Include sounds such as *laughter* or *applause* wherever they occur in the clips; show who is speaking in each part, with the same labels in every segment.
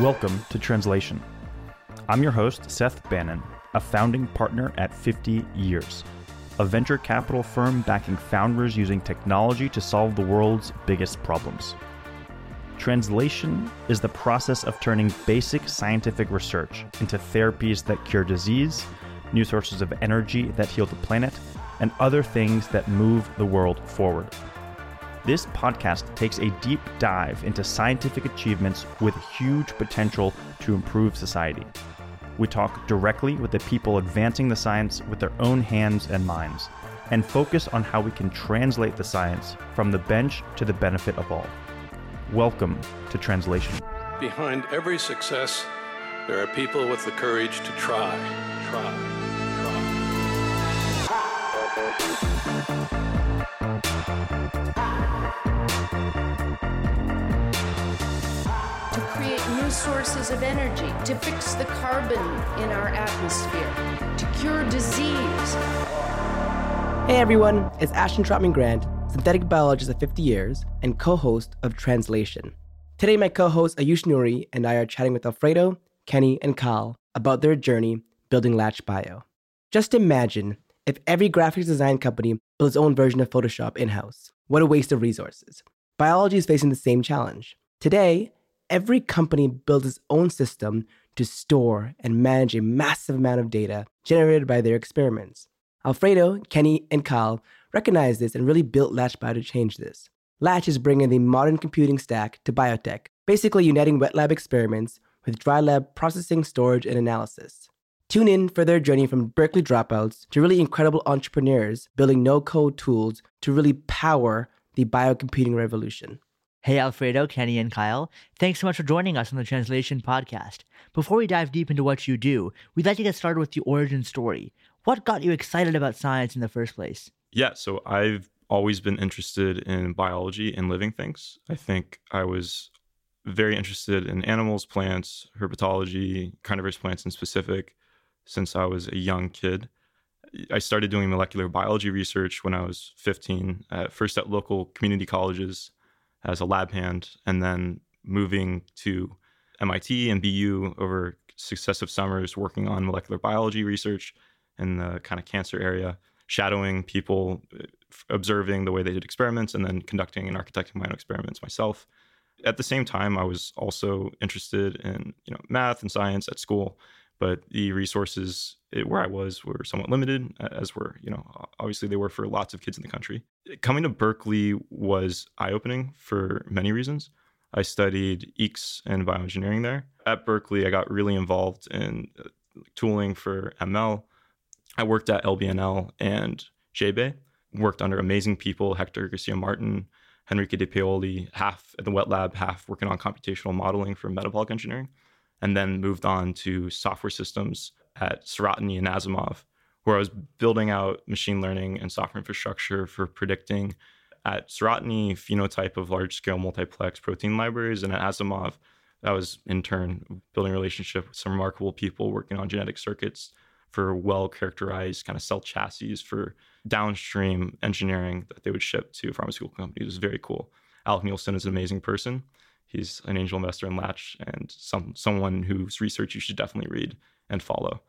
Speaker 1: Welcome to Translation. I'm your host, Seth Bannon, a founding partner at 50 Years, a venture capital firm backing founders using technology to solve the world's biggest problems. Translation is the process of turning basic scientific research into therapies that cure disease, new sources of energy that heal the planet, and other things that move the world forward. This podcast takes a deep dive into scientific achievements with huge potential to improve society. We talk directly with the people advancing the science with their own hands and minds, and focus on how we can translate the science from the bench to the benefit of all. Welcome to Translation.
Speaker 2: Behind every success, there are people with the courage to try, try,
Speaker 3: to sources of energy, to fix the carbon in our atmosphere, to cure disease.
Speaker 4: Hey everyone, it's Ashton Trotman Grant, synthetic biologist of 50 years and co host of Translation. Today, my co host Ayush Noori and I are chatting with Alfredo, Kenny, and Kyle about their journey building Latch Bio. Just imagine if every graphics design company built its own version of Photoshop in house. What a waste of resources. Biology is facing the same challenge. Today, every company builds its own system to store and manage a massive amount of data generated by their experiments. Alfredo, Kenny, and Kyle recognized this and really built LatchBio to change this. Latch is bringing the modern computing stack to biotech, basically uniting wet lab experiments with dry lab processing, storage, and analysis. Tune in for their journey from Berkeley dropouts to really incredible entrepreneurs building no code tools to really power the biocomputing revolution.
Speaker 5: Hey, Alfredo, Kenny, and Kyle. Thanks so much for joining us on the Translation Podcast. Before we dive deep into what you do, we'd like to get started with the origin story. What got you excited about science in the first place?
Speaker 6: Yeah, so I've always been interested in biology and living things. I think I was very interested in animals, plants, herpetology, carnivorous plants in specific, since I was a young kid. I started doing molecular biology research when I was 15, at first at local community colleges as a lab hand, and then moving to MIT and BU over successive summers working on molecular biology research in the kind of cancer area, shadowing people, uh, observing the way they did experiments, and then conducting and architecting my own experiments myself. At the same time, I was also interested in you know math and science at school, but the resources where I was were somewhat limited, as were you know obviously they were for lots of kids in the country. Coming to Berkeley was eye opening for many reasons. I studied EECS and bioengineering there. At Berkeley, I got really involved in uh, tooling for ML. I worked at LBNL and JBEI, worked under amazing people, Hector Garcia Martin, Henrique De Paoli, half at the wet lab, half working on computational modeling for metabolic engineering, and then moved on to software systems at Serotiny and Asimov, where I was building out machine learning and software infrastructure for predicting at Serotiny phenotype of large scale multiplex protein libraries, and at Asimov, I was in turn building a relationship with some remarkable people working on genetic circuits for well characterized kind of cell chassis for downstream engineering that they would ship to pharmaceutical companies. It was very cool. Alec Nielsen is an amazing person. He's an angel investor in Latch and some someone whose research you should definitely read and follow.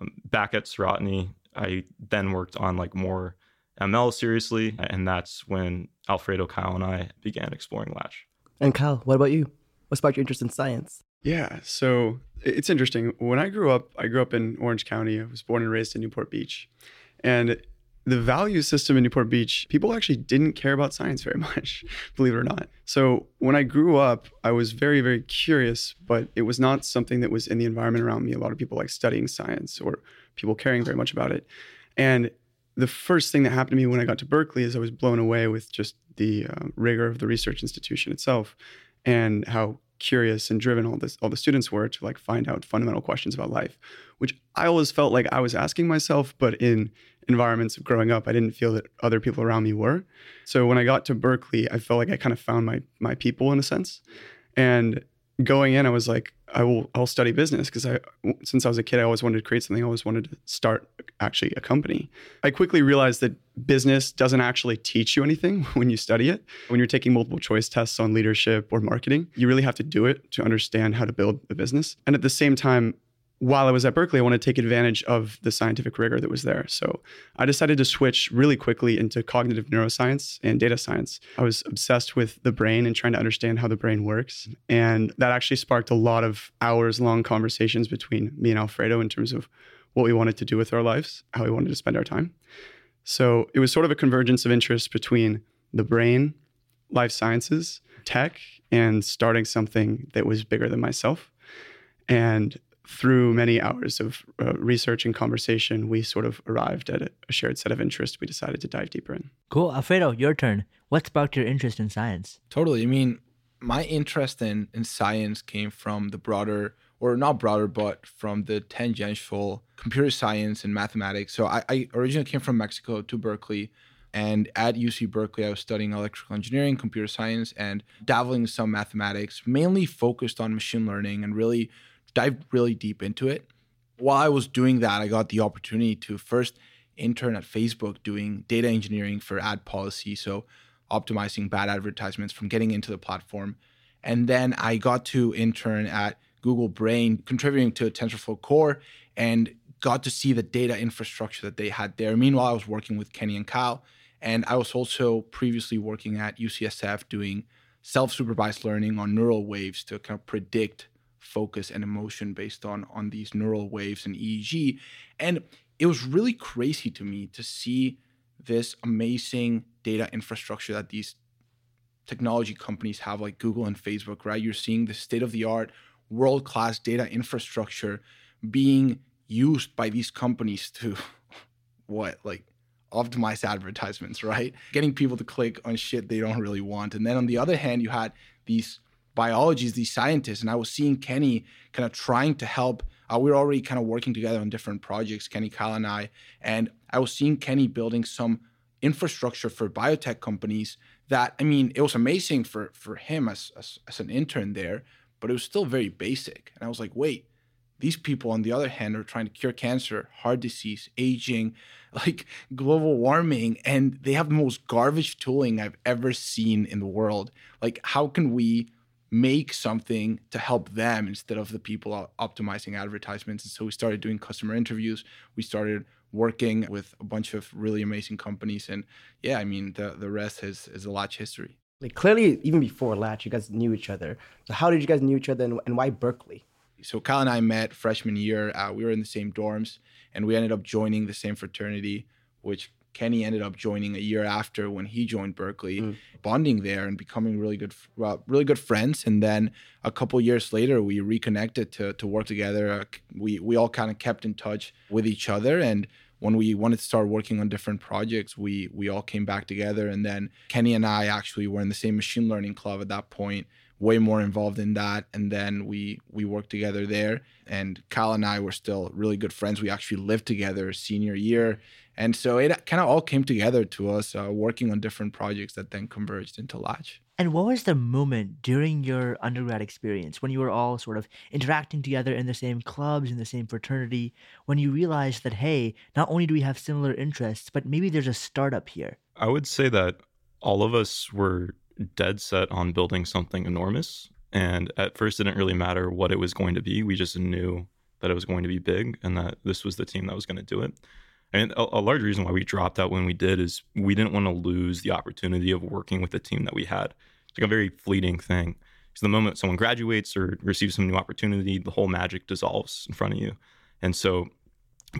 Speaker 6: Um, back at Serotiny, I then worked on like more ML seriously, and that's when Alfredo, Kyle, and I began exploring Latch.
Speaker 4: And Kyle, what about you? What sparked your interest in science?
Speaker 7: Yeah, so it's interesting. When I grew up, I grew up in Orange County. I was born and raised in Newport Beach. And the value system in Newport Beach, people actually didn't care about science very *laughs* much, believe it or not. So when I grew up, I was very, very curious, but it was not something that was in the environment around me. A lot of people like studying science or people caring very much about it. And the first thing that happened to me when I got to Berkeley is I was blown away with just the uh, rigor of the research institution itself and how curious and driven all this all the students were to like find out fundamental questions about life which i always felt like i was asking myself but in environments of growing up i didn't feel that other people around me were so when i got to berkeley i felt like i kind of found my my people in a sense and going in, I was like, I will, I'll study business because I, since I was a kid, I always wanted to create something. I always wanted to start actually a company. I quickly realized that business doesn't actually teach you anything *laughs* when you study it. When you're taking multiple choice tests on leadership or marketing, you really have to do it to understand how to build a business. And at the same time, while I was at Berkeley, I wanted to take advantage of the scientific rigor that was there. So I decided to switch really quickly into cognitive neuroscience and data science. I was obsessed with the brain and trying to understand how the brain works. And that actually sparked a lot of hours long conversations between me and Alfredo in terms of what we wanted to do with our lives, how we wanted to spend our time. So it was sort of a convergence of interest between the brain, life sciences, tech, and starting something that was bigger than myself. And through many hours of uh, research and conversation, we sort of arrived at a shared set of interests we decided to dive deeper in.
Speaker 5: Cool. Alfredo, your turn. What sparked your interest in science?
Speaker 8: Totally. I mean, my interest in, in science came from the broader, or not broader, but from the tangential computer science and mathematics. So I, I originally came from Mexico to Berkeley. And at UC Berkeley, I was studying electrical engineering, computer science, and dabbling in some mathematics, mainly focused on machine learning and really dived really deep into it. While I was doing that, I got the opportunity to first intern at Facebook doing data engineering for ad policy, so optimizing bad advertisements from getting into the platform. And then I got to intern at Google Brain, contributing to TensorFlow Core, and got to see the data infrastructure that they had there. Meanwhile, I was working with Kenny and Kyle, and I was also previously working at UCSF doing self supervised learning on neural waves to kind of predict focus and emotion based on on these neural waves and EEG. And it was really crazy to me to see this amazing data infrastructure that these technology companies have like Google and Facebook, right? You're seeing the state of the art, world class data infrastructure being used by these companies to *laughs* what? Like optimize advertisements, *laughs* right? Getting people to click on shit they don't really want. And then on the other hand, you had these biologists, these scientists, and I was seeing Kenny kind of trying to help. Uh, we were already kind of working together on different projects, Kenny, Kyle, and I, and I was seeing Kenny building some infrastructure for biotech companies that I mean, it was amazing for for him as, as as an intern there, but it was still very basic. And I was like, wait, these people on the other hand are trying to cure cancer, heart disease, aging, *laughs* like global warming, and they have the most garbage tooling I've ever seen in the world. Like, how can we make something to help them instead of the people optimizing advertisements. And so we started doing customer interviews. We started working with a bunch of really amazing companies. And yeah, I mean, the, the rest is, is a Latch history.
Speaker 4: Like clearly, even before Latch, you guys knew each other. So how did you guys knew each other and, and why Berkeley?
Speaker 8: So Kyle and I met freshman year. Uh, we were in the same dorms and we ended up joining the same fraternity, which Kenny ended up joining a year after when he joined Berkeley, mm. bonding there and becoming really good, well, really good friends. And then a couple years later, we reconnected to to work together. Uh, we we all kind of kept in touch with each other, and when we wanted to start working on different projects, we we all came back together. And then Kenny and I actually were in the same machine learning club at that point, way more involved in that. And then we we worked together there. And Kyle and I were still really good friends. We actually lived together senior year and so it kind of all came together to us uh, working on different projects that then converged into Latch.
Speaker 5: And what was the moment during your undergrad experience when you were all sort of interacting together in the same clubs, in the same fraternity, when you realized that, hey, not only do we have similar interests, but maybe there's a startup here?
Speaker 6: I would say that all of us were dead set on building something enormous. And at first, it didn't really matter what it was going to be. We just knew that it was going to be big and that this was the team that was going to do it. And a, a, large reason why we dropped out when we did is we didn't want to lose the opportunity of working with the team that we had. It's like a very fleeting thing. So the moment someone graduates or receives some new opportunity, the whole magic dissolves in front of you. And so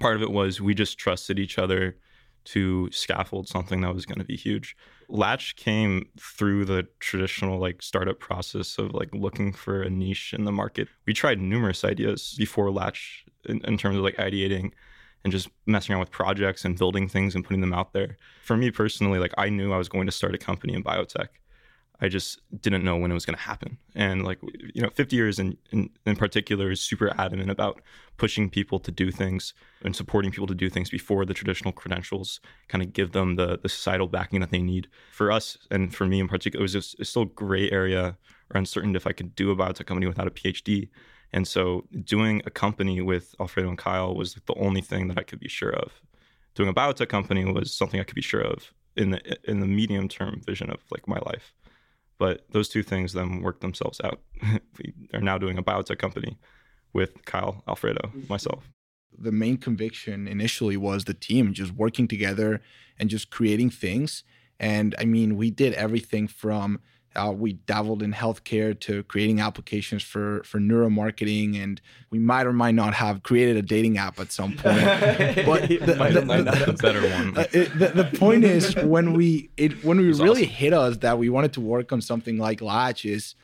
Speaker 6: part of it was we just trusted each other to scaffold something that was going to be huge. Latch came through the traditional like startup process of like looking for a niche in the market. We tried numerous ideas before Latch in, in terms of like ideating and just messing around with projects and building things and putting them out there. For me personally, like I knew I was going to start a company in biotech. I just didn't know when it was going to happen. And like, you know, 50 years in, in, in, particular is super adamant about pushing people to do things and supporting people to do things before the traditional credentials kind of give them the, the societal backing that they need. For us and for me in particular, it was just it's still gray area or uncertain if I could do a biotech company without a PhD. And so doing a company with Alfredo and Kyle was the only thing that I could be sure of. Doing a biotech company was something I could be sure of in the in the medium term vision of like my life. But those two things then worked themselves out. *laughs* we are now doing a biotech company with Kyle, Alfredo, mm-hmm. myself.
Speaker 8: The main conviction initially was the team just working together and just creating things. And I mean, we did everything from uh, we dabbled in healthcare to creating applications for for neuromarketing, and we might or might not have created a dating app at some *laughs* point. but the,
Speaker 6: Might
Speaker 8: the-
Speaker 6: might not
Speaker 8: the-
Speaker 6: a better one.
Speaker 8: uh, it, the, point is when we it when we
Speaker 6: was
Speaker 8: really
Speaker 6: awesome.
Speaker 8: hit us that we wanted to work on something like Latch is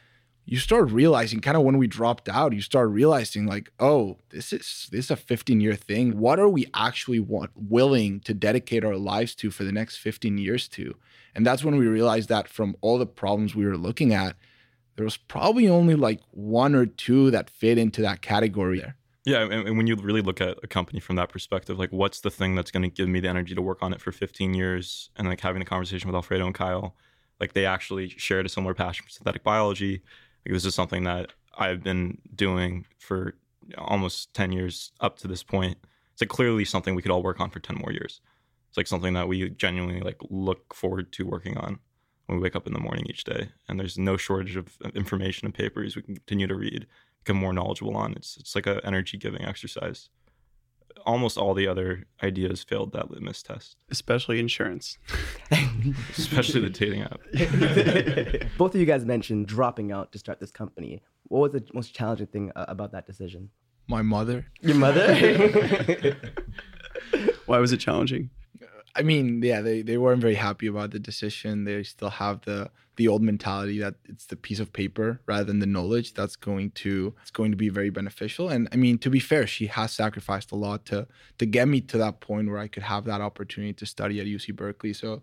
Speaker 8: you start realizing kind of when we dropped out you start realizing like oh this is this is a 15 year thing what are we actually want, willing to dedicate our lives to for the next 15 years to and that's when we realized that from all the problems we were looking at there was probably only like one or two that fit into that category there
Speaker 6: Yeah, and, and when you really look at a company from that perspective, like what's the thing that's going to give me the energy to work on it for 15 years? And like having a conversation with Alfredo and Kyle, like they actually shared a similar passion for synthetic biology. Like this is something that I've been doing for almost 10 years up to this point. It's like clearly something we could all work on for 10 more years. It's like something that we genuinely like look forward to working on when we wake up in the morning each day. And there's no shortage of information and papers we can continue to read become more knowledgeable on. It's it's like a energy giving exercise. Almost all the other ideas failed that litmus test,
Speaker 7: especially insurance. *laughs*
Speaker 6: especially the dating app. *laughs*
Speaker 4: Both of you guys mentioned dropping out to start this company. What was the most challenging thing uh, about that decision?
Speaker 8: my mother
Speaker 4: Your mother? *laughs*
Speaker 7: Why was it challenging?
Speaker 8: I mean, yeah, they, they weren't very happy about the decision. They still have the the old mentality that it's the piece of paper rather than the knowledge that's going to it's going to be very beneficial. And I mean, to be fair, she has sacrificed a lot to to get me to that point where I could have that opportunity to study at UC Berkeley. So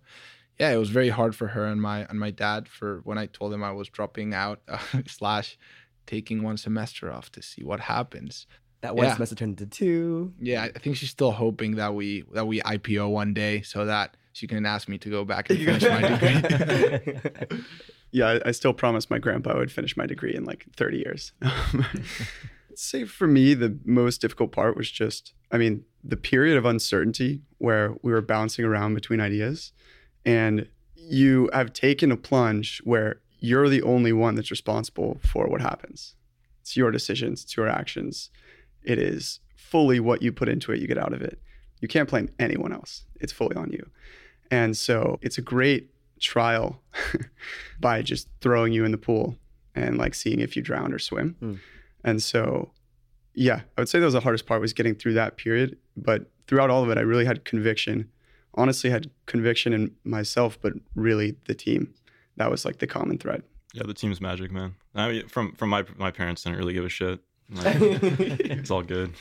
Speaker 8: yeah, it was very hard for her and my and my dad for when I told them I was dropping out uh, *laughs* slash taking one semester off to see what happens.
Speaker 4: That one
Speaker 8: Yeah.
Speaker 4: semester turned into two.
Speaker 8: Yeah, I think she's still hoping that we that we IPO one day so that she can ask me to go back and finish my *laughs* degree. *laughs*
Speaker 7: Yeah, I, I still promised my grandpa I would finish my degree in like 30 years. *laughs* Say for me, the most difficult part was just, I mean, the period of uncertainty where we were bouncing around between ideas, and you have taken a plunge where you're the only one that's responsible for what happens. It's your decisions, it's your actions. It is fully what you put into it, you get out of it. You can't blame anyone else. It's fully on you. And so it's a great trial *laughs* by just throwing you in the pool and like seeing if you drown or swim.
Speaker 4: Mm.
Speaker 7: And so, yeah, I would say that was the hardest part was getting through that period. But throughout all of it, I really had conviction. Honestly, had conviction in myself, but really the team. That was like the common thread.
Speaker 6: Yeah, the team's magic, man. I mean, from from my my parents didn't really give a shit. Like, *laughs* it's all good.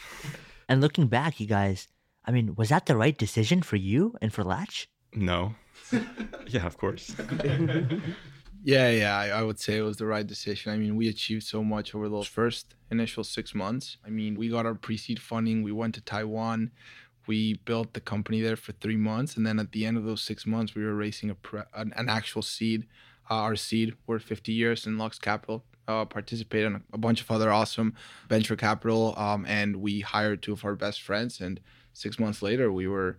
Speaker 5: And looking back, you guys, I mean, was that the right decision for you and for Latch?
Speaker 6: No. *laughs* yeah, of course. *laughs*
Speaker 8: yeah, yeah, I, I would say it was the right decision. I mean, we achieved so much over those first initial six months. I mean, we got our pre-seed funding. We went to Taiwan. We built the company there for three months, and then at the end of those six months, we were raising a pre- an, an actual seed. Uh, our seed, we're 50 years, in Lux Capital uh, participated in a, a bunch of other awesome venture capital, um, and we hired two of our best friends. And six months later, we were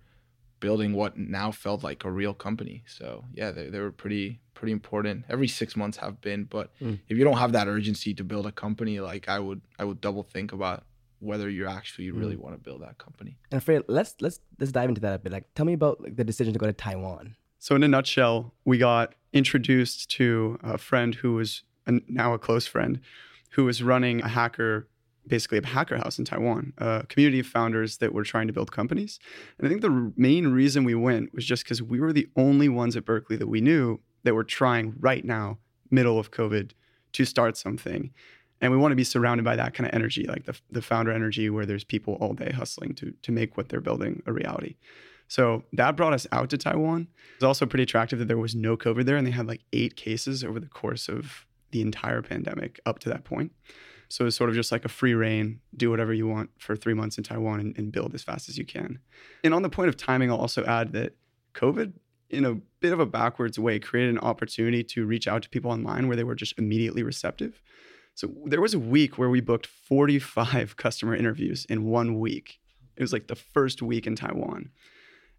Speaker 8: building what now felt like a real company. So yeah, they, they were pretty pretty important. Every six months have been, but
Speaker 4: Mm.
Speaker 8: if you don't have that urgency to build a company, like I would I would double think about whether you actually really want to build that company.
Speaker 4: And Fred, let's let's let's dive into that a bit. Like, tell me about like, the decision to go to Taiwan.
Speaker 7: So, in a nutshell, we got introduced to a friend who was a, now a close friend who was running a hacker, basically a hacker house in Taiwan, a community of founders that were trying to build companies. And I think the main reason we went was just because we were the only ones at Berkeley that we knew that were trying right now, middle of COVID, to start something. And we want to be surrounded by that kind of energy, like the, the founder energy, where there's people all day hustling to, to make what they're building a reality. So that brought us out to Taiwan. It was also pretty attractive that there was no COVID there, and they had like eight cases over the course of the entire pandemic up to that point. So it was sort of just like a free reign, do whatever you want for three months in Taiwan and, and build as fast as you can. And on the point of timing, I'll also add that COVID in a bit of a backwards way, created an opportunity to reach out to people online where they were just immediately receptive. So there was a week where we booked 45 *laughs* customer interviews in one week. It was like the first week in Taiwan.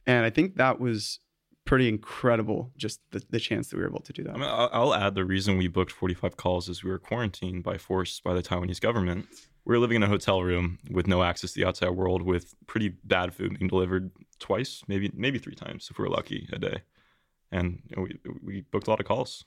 Speaker 7: And I think that was pretty incredible, just the, the chance that we were able to do that.
Speaker 6: I mean, I'll, I'll add the reason we booked 45 calls is we were quarantined by force by the Taiwanese government. We were living in a hotel room with no access to the outside world, with pretty bad food being delivered twice, maybe maybe three times if we are lucky a day. And you know, we we booked a lot of calls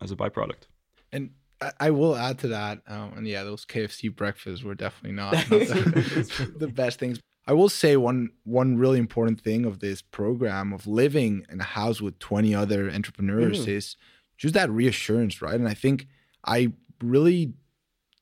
Speaker 6: as a byproduct.
Speaker 8: And I, I will add to that, um, and yeah, those KFC breakfasts were definitely not, *laughs* not the, *laughs* the best things. I will say one one really important thing of this program of living in a house with 20 other entrepreneurs mm. is just that reassurance, right? And I think I really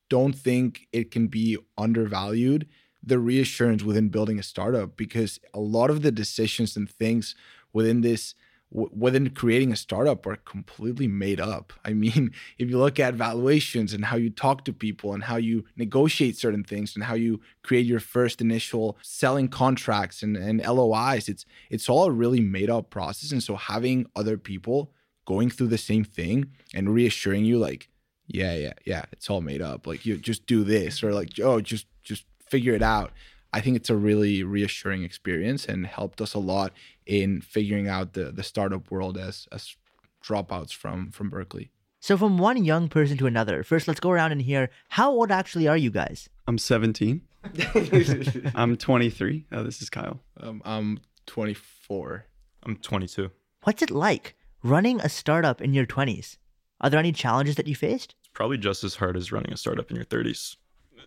Speaker 8: don't think it can be undervalued the reassurance within building a startup because a lot of the decisions and things within this within creating a startup are completely made up. I mean, *laughs* if you look at valuations and how you talk to people and how you negotiate certain things and how you create your first initial selling contracts and, and LOIs, it's it's all a really made up process. And so having other people going through the same thing and reassuring you like, yeah, yeah, yeah, it's all made up. Like you just do this or like, oh, just just figure it out. I think it's a really reassuring experience and helped us a lot in figuring out the the startup world as as dropouts from from Berkeley.
Speaker 5: So from one young person to another, first let's go around and hear how old actually are you guys?
Speaker 7: I'm 17. *laughs* I'm 23. Oh, this is Kyle.
Speaker 8: Um, I'm 24.
Speaker 6: I'm 22.
Speaker 5: What's it like running a startup in your 20s? Are there any challenges that you faced?
Speaker 6: It's probably just as hard as running a startup in your 30s.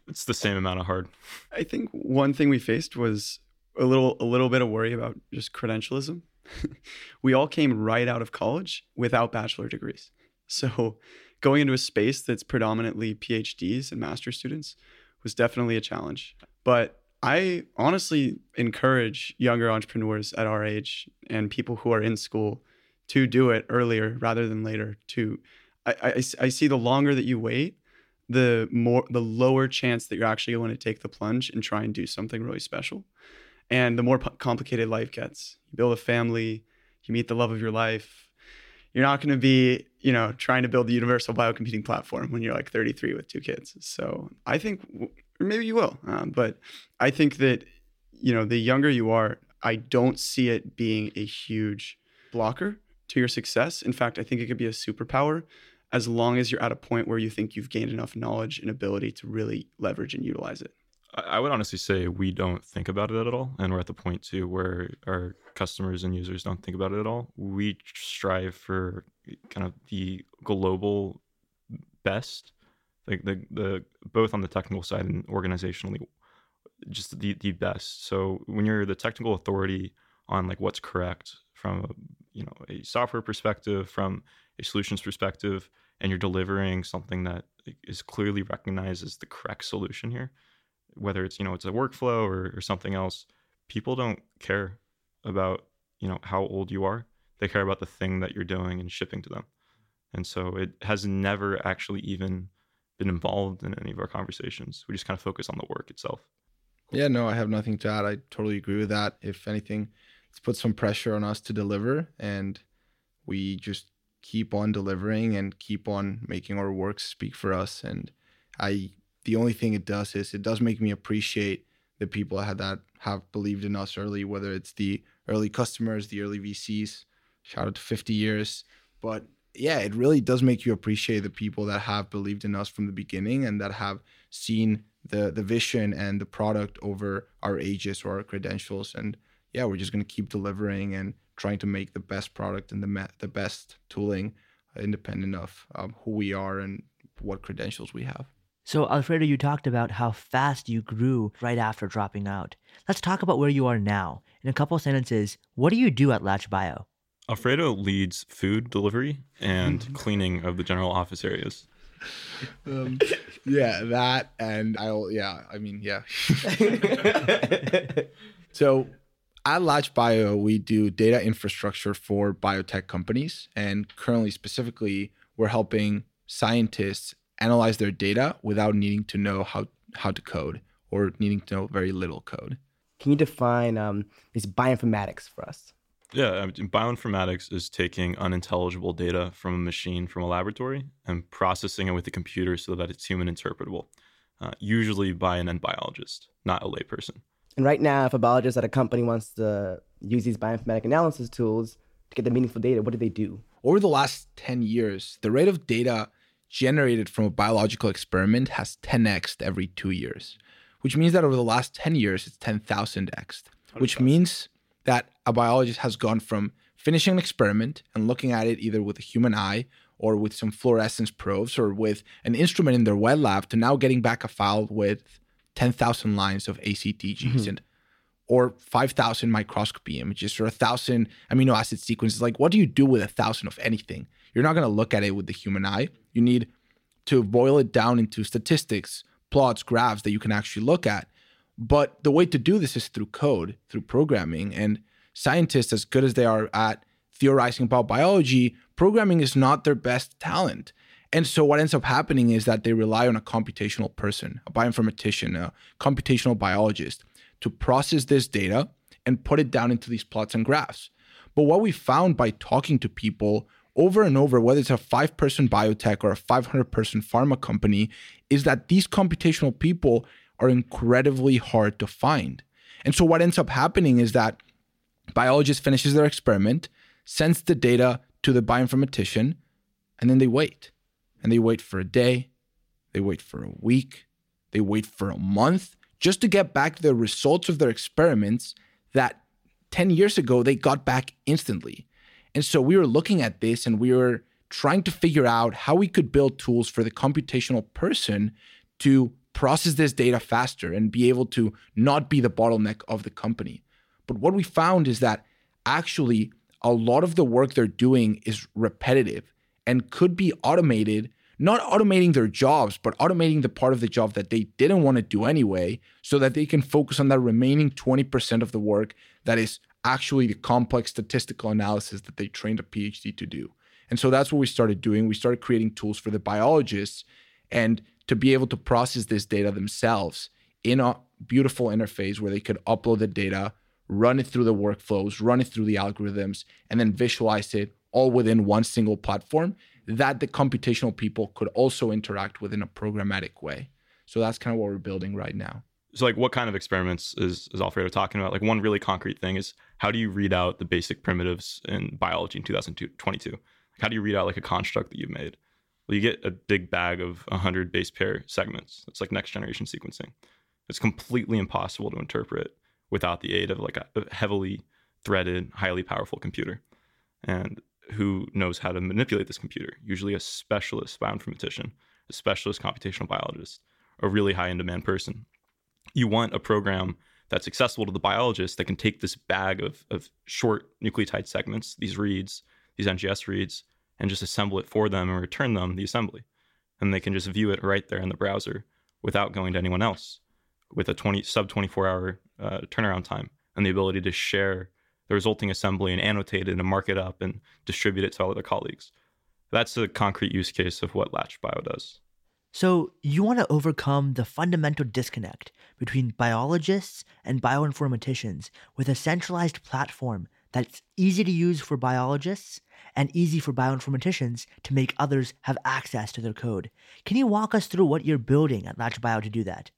Speaker 6: It's the same amount of hard.
Speaker 7: I think one thing we faced was a little a little bit of worry about just credentialism. *laughs* we all came right out of college without bachelor degrees. So going into a space that's predominantly PhDs and master students was definitely a challenge. But I honestly encourage younger entrepreneurs at our age and people who are in school to do it earlier rather than later. To I, I, I see the longer that you wait, the more the lower chance that you're actually going to take the plunge and try and do something really special and the more p- complicated life gets. You build a family you meet the love of your life. You're not going to be you know trying to build the universal biocomputing platform when you're like 33 with two kids. So i think or maybe you will um, but i think that you know the younger you are i don't see it being a huge blocker to your success. In fact i think it could be a superpower as long as you're at a point where you think you've gained enough knowledge and ability to really leverage and utilize it
Speaker 6: I would honestly say we don't think about it at all. And we're at the point too where our customers and users don't think about it at all. We strive for kind of the global best, like the, the both on the technical side and organizationally, just the, the best. So when you're the technical authority on like what's correct from a, you know a software perspective, from a solutions perspective, and you're delivering something that is clearly recognized as the correct solution here whether it's you know it's a workflow or, or something else people don't care about you know how old you are. They care about the thing that you're doing and shipping to them. And so it has never actually even been involved in any of our conversations. We just kind of focus on the work itself.
Speaker 8: Yeah no i have nothing to add. I totally agree with that. If anything it's put some pressure on us to deliver and we just keep on delivering and keep on making our work speak for us. And i the only thing it does is it does make me appreciate the people that have believed in us early, whether it's the early customers, the early VCs. Shout out to 50 years. But yeah, it really does make you appreciate the people that have believed in us from the beginning and that have seen the the vision and the product over our ages or our credentials. And yeah, we're just gonna keep delivering and trying to make the best product and the the best tooling, independent of um, who we are and what credentials we have.
Speaker 5: So, Alfredo, you talked about how fast you grew right after dropping out. Let's talk about where you are now. In a couple sentences, what do you do at Latch Bio?
Speaker 6: Alfredo leads food delivery and cleaning of the general office areas. *laughs*
Speaker 8: Um, yeah, that and I'll yeah, I mean yeah. *laughs* *laughs* so at Latch Bio, we do data infrastructure for biotech companies, and currently, specifically, we're helping scientists analyze their data without needing to know how, how to code or needing to know very little code.
Speaker 4: Can you define um, this bioinformatics for us?
Speaker 6: Yeah, bioinformatics is taking unintelligible data from a machine from a laboratory and processing it with a computer so that it's human interpretable, uh, usually by an end biologist, not a layperson.
Speaker 4: And right now, if a biologist at a company wants to use these bioinformatic analysis tools to get the meaningful data, what do they do?
Speaker 8: Over the last 10 years, the rate of data generated from a biological experiment has 10x every two years, which means that over the last 10 years, it's 10,000x, which means that a biologist has gone from finishing an experiment and looking at it either with a human eye or with some fluorescence probes or with an instrument in their wet lab to now getting back a file with 10,000 lines of ACTGs mm-hmm. and or 5,000 microscopy images or a thousand amino acid sequences. Like, what do you do with a thousand of anything? You're not going to look at it with the human eye. You need to boil it down into statistics, plots, graphs that you can actually look at. But the way to do this is through code, through programming. And scientists, as good as they are at theorizing about biology, programming is not their best talent. And so what ends up happening is that they rely on a computational person, a bioinformatician, a computational biologist to process this data and put it down into these plots and graphs. But what we found by talking to people over and over, whether it's a five person biotech or a 500 person pharma company, is that these computational people are incredibly hard to find. And so what ends up happening is that biologist finishes their experiment, sends the data to the bioinformatician, and then they wait. And they wait for a day, they wait for a week, they wait for a month just to get back the results of their experiments that 10 years ago they got back instantly. And so we were looking at this and we were trying to figure out how we could build tools for the computational person to process this data faster and be able to not be the bottleneck of the company. But what we found is that actually a lot of the work they're doing is repetitive and could be automated, not automating their jobs, but automating the part of the job that they didn't want to do anyway, so that they can focus on that remaining 20% of the work that is actually the complex statistical analysis that they trained a PhD to do. And so that's what we started doing. We started creating tools for the biologists and to be able to process this data themselves in a beautiful interface where they could upload the data, run it through the workflows, run it through the algorithms, and then visualize it all within one single platform that the computational people could also interact with in a programmatic way. So that's kind of what we're building right now.
Speaker 6: So, like, what kind of experiments is, is Alfredo talking about? Like, one really concrete thing is how do you read out the basic primitives in biology in 2022? How do you read out like a construct that you've made? well, you get a big bag of 100 base pair segments. It's like next generation sequencing. It's completely impossible to interpret without the aid of like a heavily threaded, highly powerful computer. And who knows how to manipulate this computer? Usually a specialist bioinformatician, a specialist computational biologist, a really high in demand person. You want a program that's accessible to the biologist that can take this bag of, of short nucleotide segments, these reads, these NGS reads, and just assemble it for them and return them the assembly. And they can just view it right there in the browser without going to anyone else with a 20 sub 24 hour uh, turnaround time and the ability to share the resulting assembly and annotate it and mark it up and distribute it to all other colleagues. That's a concrete use case of what Latch Bio does.
Speaker 5: So, you want to overcome the fundamental disconnect between biologists and bioinformaticians with a centralized platform that's easy to use for biologists and easy for bioinformaticians to make others have access to their code. Can you walk us through what you're building at Latch Bio to do that?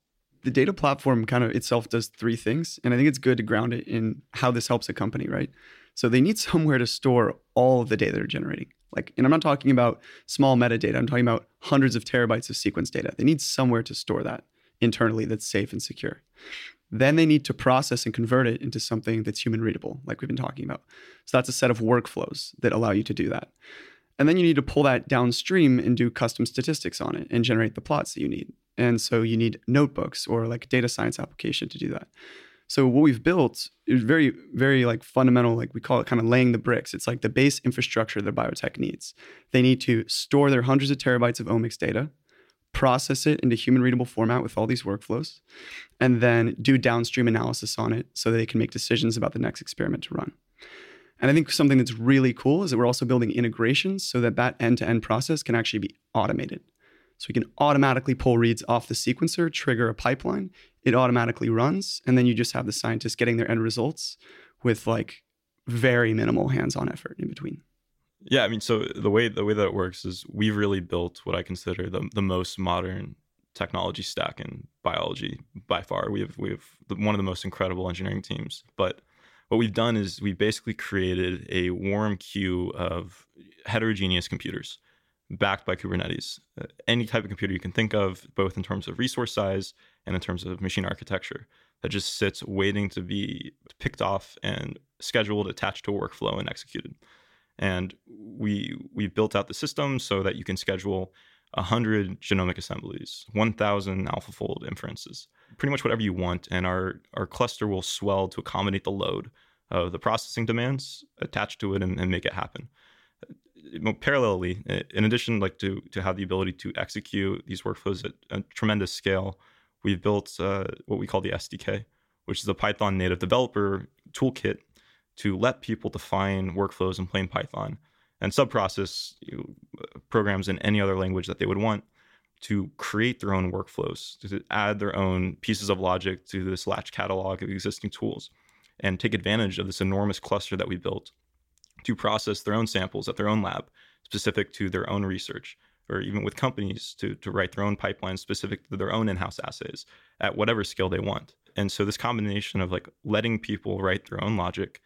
Speaker 7: The data platform kind of itself does three things, and I think it's good to ground it in how this helps a company, right? So they need *laughs* somewhere to store all of the data they're generating. Like, and I'm not talking about small metadata, I'm talking about hundreds of terabytes of sequence data. They need somewhere to store that internally that's safe and secure. Then they need to process and convert it into something that's human readable, like we've been talking about. So that's a set of workflows that allow you to do that. And then you need to pull that downstream and do custom statistics on it and generate the plots that you need. And so you need notebooks or like data science application to do that. So what we've built is very, very like fundamental, like we call it kind of laying the bricks. It's like the base infrastructure that biotech needs. They need to store their hundreds of terabytes of omics data process it into human readable format with all these workflows, and then do downstream analysis on it so they can make decisions about the next experiment to run. And I think something that's really cool is that we're also building integrations so that that end to end process can actually be automated. So we can automatically pull reads off the sequencer, trigger a pipeline, it automatically runs, and then you just have the scientists getting their end results with like very minimal hands-on effort in between.
Speaker 6: Yeah, I mean, so the way the way that it works is we've really built what I consider the the most modern technology stack in biology by far. We have we have one of the most incredible engineering teams. But what we've done is we basically created a warm queue of heterogeneous computers backed by Kubernetes. Uh, any type of computer you can think of, both in terms of resource size and in terms of machine architecture, that just sits waiting to be picked off and scheduled, attached to a workflow, and executed. And we we built out the system so that you can schedule 100 genomic assemblies, 1,000 AlphaFold inferences, pretty much whatever you want. And our, our cluster will swell to accommodate the load of the processing demands attached to it and, and make it happen. Parallelly, in addition, like to to have the ability to execute these workflows at a tremendous scale, we've built uh, what we call the SDK, which is a Python native developer toolkit to let people define workflows in plain Python and subprocess programs in any other language that they would want to create their own workflows, to add their own pieces of logic to this Latch catalog of existing tools, and take advantage of this enormous cluster that we built to process their own samples at their own lab, specific to their own research, or even with companies to, to write their own pipelines specific to their own in-house assays at whatever scale they want. And so this combination of like letting people write their own logic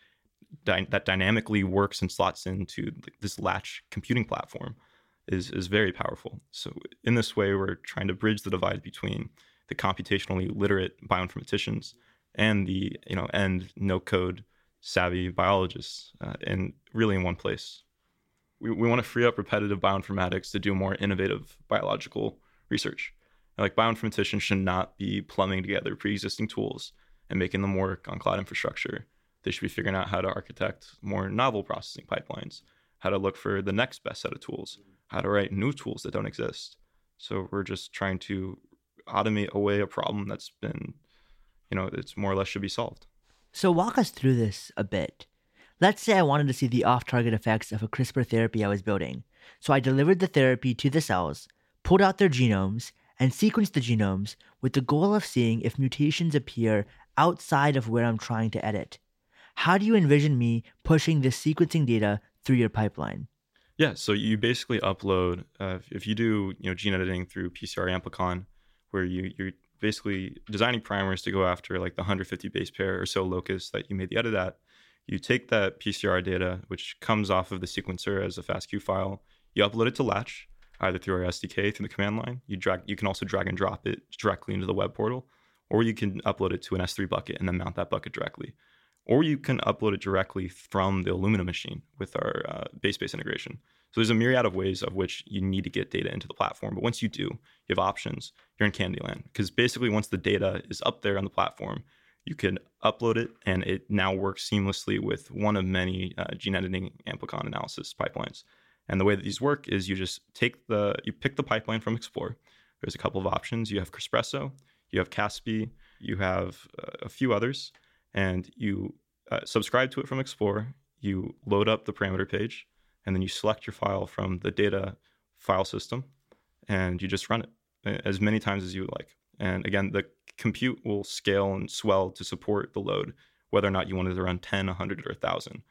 Speaker 6: dy- that dynamically works and slots into this latch computing platform is is very powerful. So in this way, we're trying to bridge the divide between the computationally literate bioinformaticians and the you know and no code savvy biologists, uh, and really in one place. We, we want to free up repetitive bioinformatics to do more innovative biological research. Like bioinformaticians should not be plumbing together pre-existing tools and making them work on cloud infrastructure they should be figuring out how to architect more novel processing pipelines, how to look for the next best set of tools, how to write new tools that don't exist. So we're just trying to automate away a problem that's been, you know, it's more or less should be solved.
Speaker 5: So walk us through this a bit. Let's say I wanted to see the off target effects of a CRISPR therapy I was building. So I delivered the therapy to the cells, pulled out their genomes, and sequenced the genomes with the goal of seeing if mutations appear outside of where I'm trying to edit. How do you envision me pushing this sequencing data through your pipeline?
Speaker 6: Yeah, so you basically upload uh, if you do you know gene editing through PCR amplicon, where you you're basically designing primers to go after like the 150 base pair or so locus that you made the edit at. You take that PCR data, which comes off of the sequencer as a FASTQ file, you upload it to Latch, either through our SDK through the command line. You drag you can also drag and drop it directly into the web portal, or you can upload it to an S3 bucket and then mount that bucket directly or you can upload it directly from the Illumina machine with our uh, BaseSpace integration. So there's a myriad of ways of which you need to get data into the platform. But once you do, you have options. You're in Candyland because basically once the data is up there on the platform, you can upload it and it now works seamlessly with one of many uh, gene editing amplicon analysis pipelines. And the way that these work is you just take the you pick the pipeline from Explore. There's a couple of options. You have CRISPResso, you have Caspi, you have uh, a few others and you uh, subscribe to it from Explore. You load up the parameter page, and then you select your file from the data file system, and you just run it as many times as you would like. And again, the compute will scale and swell to support the load, whether or not you wanted to run 10, 100, or 1,000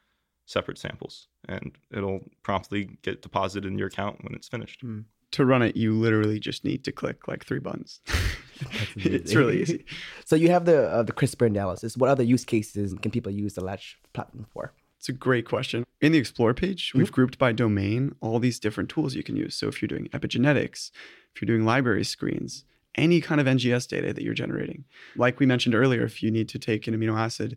Speaker 6: separate samples. And it'll promptly get deposited in your account when it's finished.
Speaker 7: Mm. To run it, you literally just need to click like three buttons. *laughs* it's really easy. *laughs*
Speaker 4: so you have the uh, the CRISPR analysis. What other use cases can people use the Latch platform for?
Speaker 7: It's a great question. In the Explore page, mm-hmm. we've grouped by domain all these different tools you can use. So if you're doing epigenetics, if you're doing library screens, any kind of NGS data that you're generating. Like we mentioned earlier, if you need to take an amino acid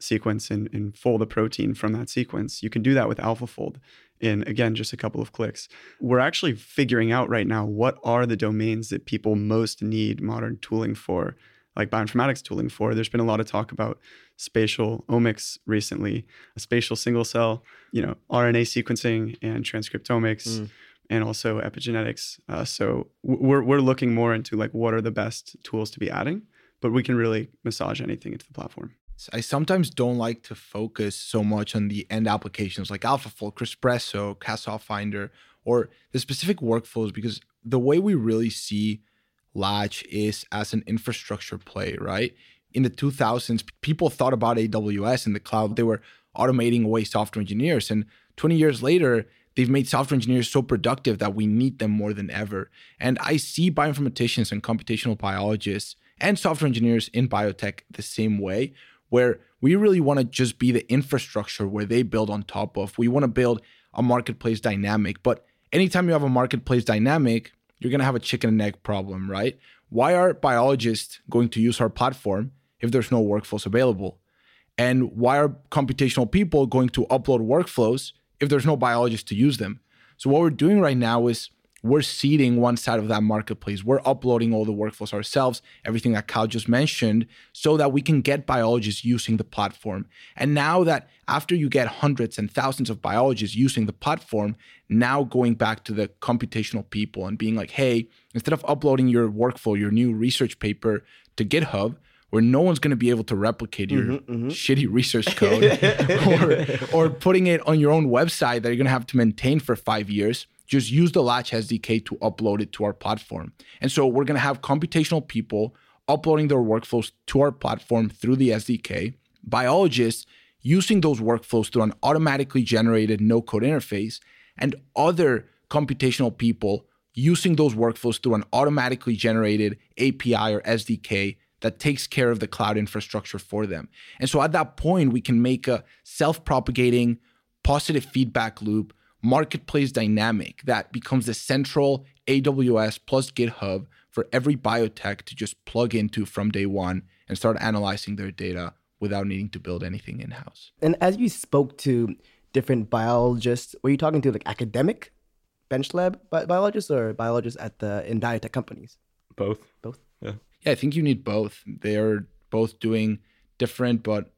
Speaker 7: sequence and, and fold a protein from that sequence, you can do that with AlphaFold in again just a couple of clicks. We're actually figuring out right now what are the domains that people most need modern tooling for, like bioinformatics tooling for. There's been a lot of talk about spatial omics recently, a spatial single cell, you know, RNA sequencing and transcriptomics. Mm. And also epigenetics. Uh, so we're we're looking more into like what are the best tools to be adding, but we can really massage anything into the platform.
Speaker 8: I sometimes don't like to focus so much on the end applications like AlphaFold, CRISPResso, Cas Finder, or the specific workflows because the way we really see Latch is as an infrastructure play, right? In the 2000s, people thought about AWS in the cloud. They were automating away software engineers. And 20 years later, they've made software engineers so productive that we need them more than ever. And I see bioinformaticians and computational biologists and software engineers in biotech the same way, where we really want to just be the infrastructure where they build on top of. We want to build a marketplace dynamic. But anytime you have a marketplace dynamic, you're going to have a chicken and egg problem, right? Why are biologists going to use our platform if there's no workflows available? And why are computational people going to upload workflows if there's no biologists to use them? So, what we're doing right now is we're seeding one side of that marketplace. We're uploading all the workflows ourselves, everything that Kyle just mentioned, so that we can get biologists using the platform. And now that after you get hundreds and thousands of biologists using the platform, now going back to the computational people and being like, hey, instead of uploading your workflow, your new research paper to GitHub, where no one's going to be able to replicate your mm-hmm, mm-hmm. shitty research code *laughs* or, or putting it on your own website that you're going to have to maintain for five years just use the Latch SDK to upload it to our platform. And so we're going to have computational people uploading their workflows to our platform through the SDK, biologists using those workflows through an automatically generated no code interface, and other computational people using those workflows through an automatically generated API or SDK that takes care of the cloud infrastructure for them. And so at that point, we can make a self propagating positive feedback loop marketplace dynamic that becomes the central AWS plus GitHub for every biotech to just plug into from day one and start analyzing their data without needing to build anything in house.
Speaker 4: And as you spoke to different biologists, were you talking to like academic bench lab bi- biologists or biologists at the in biotech companies?
Speaker 6: Both.
Speaker 4: Both.
Speaker 6: Yeah.
Speaker 8: Yeah, I think you need both. They're both doing different but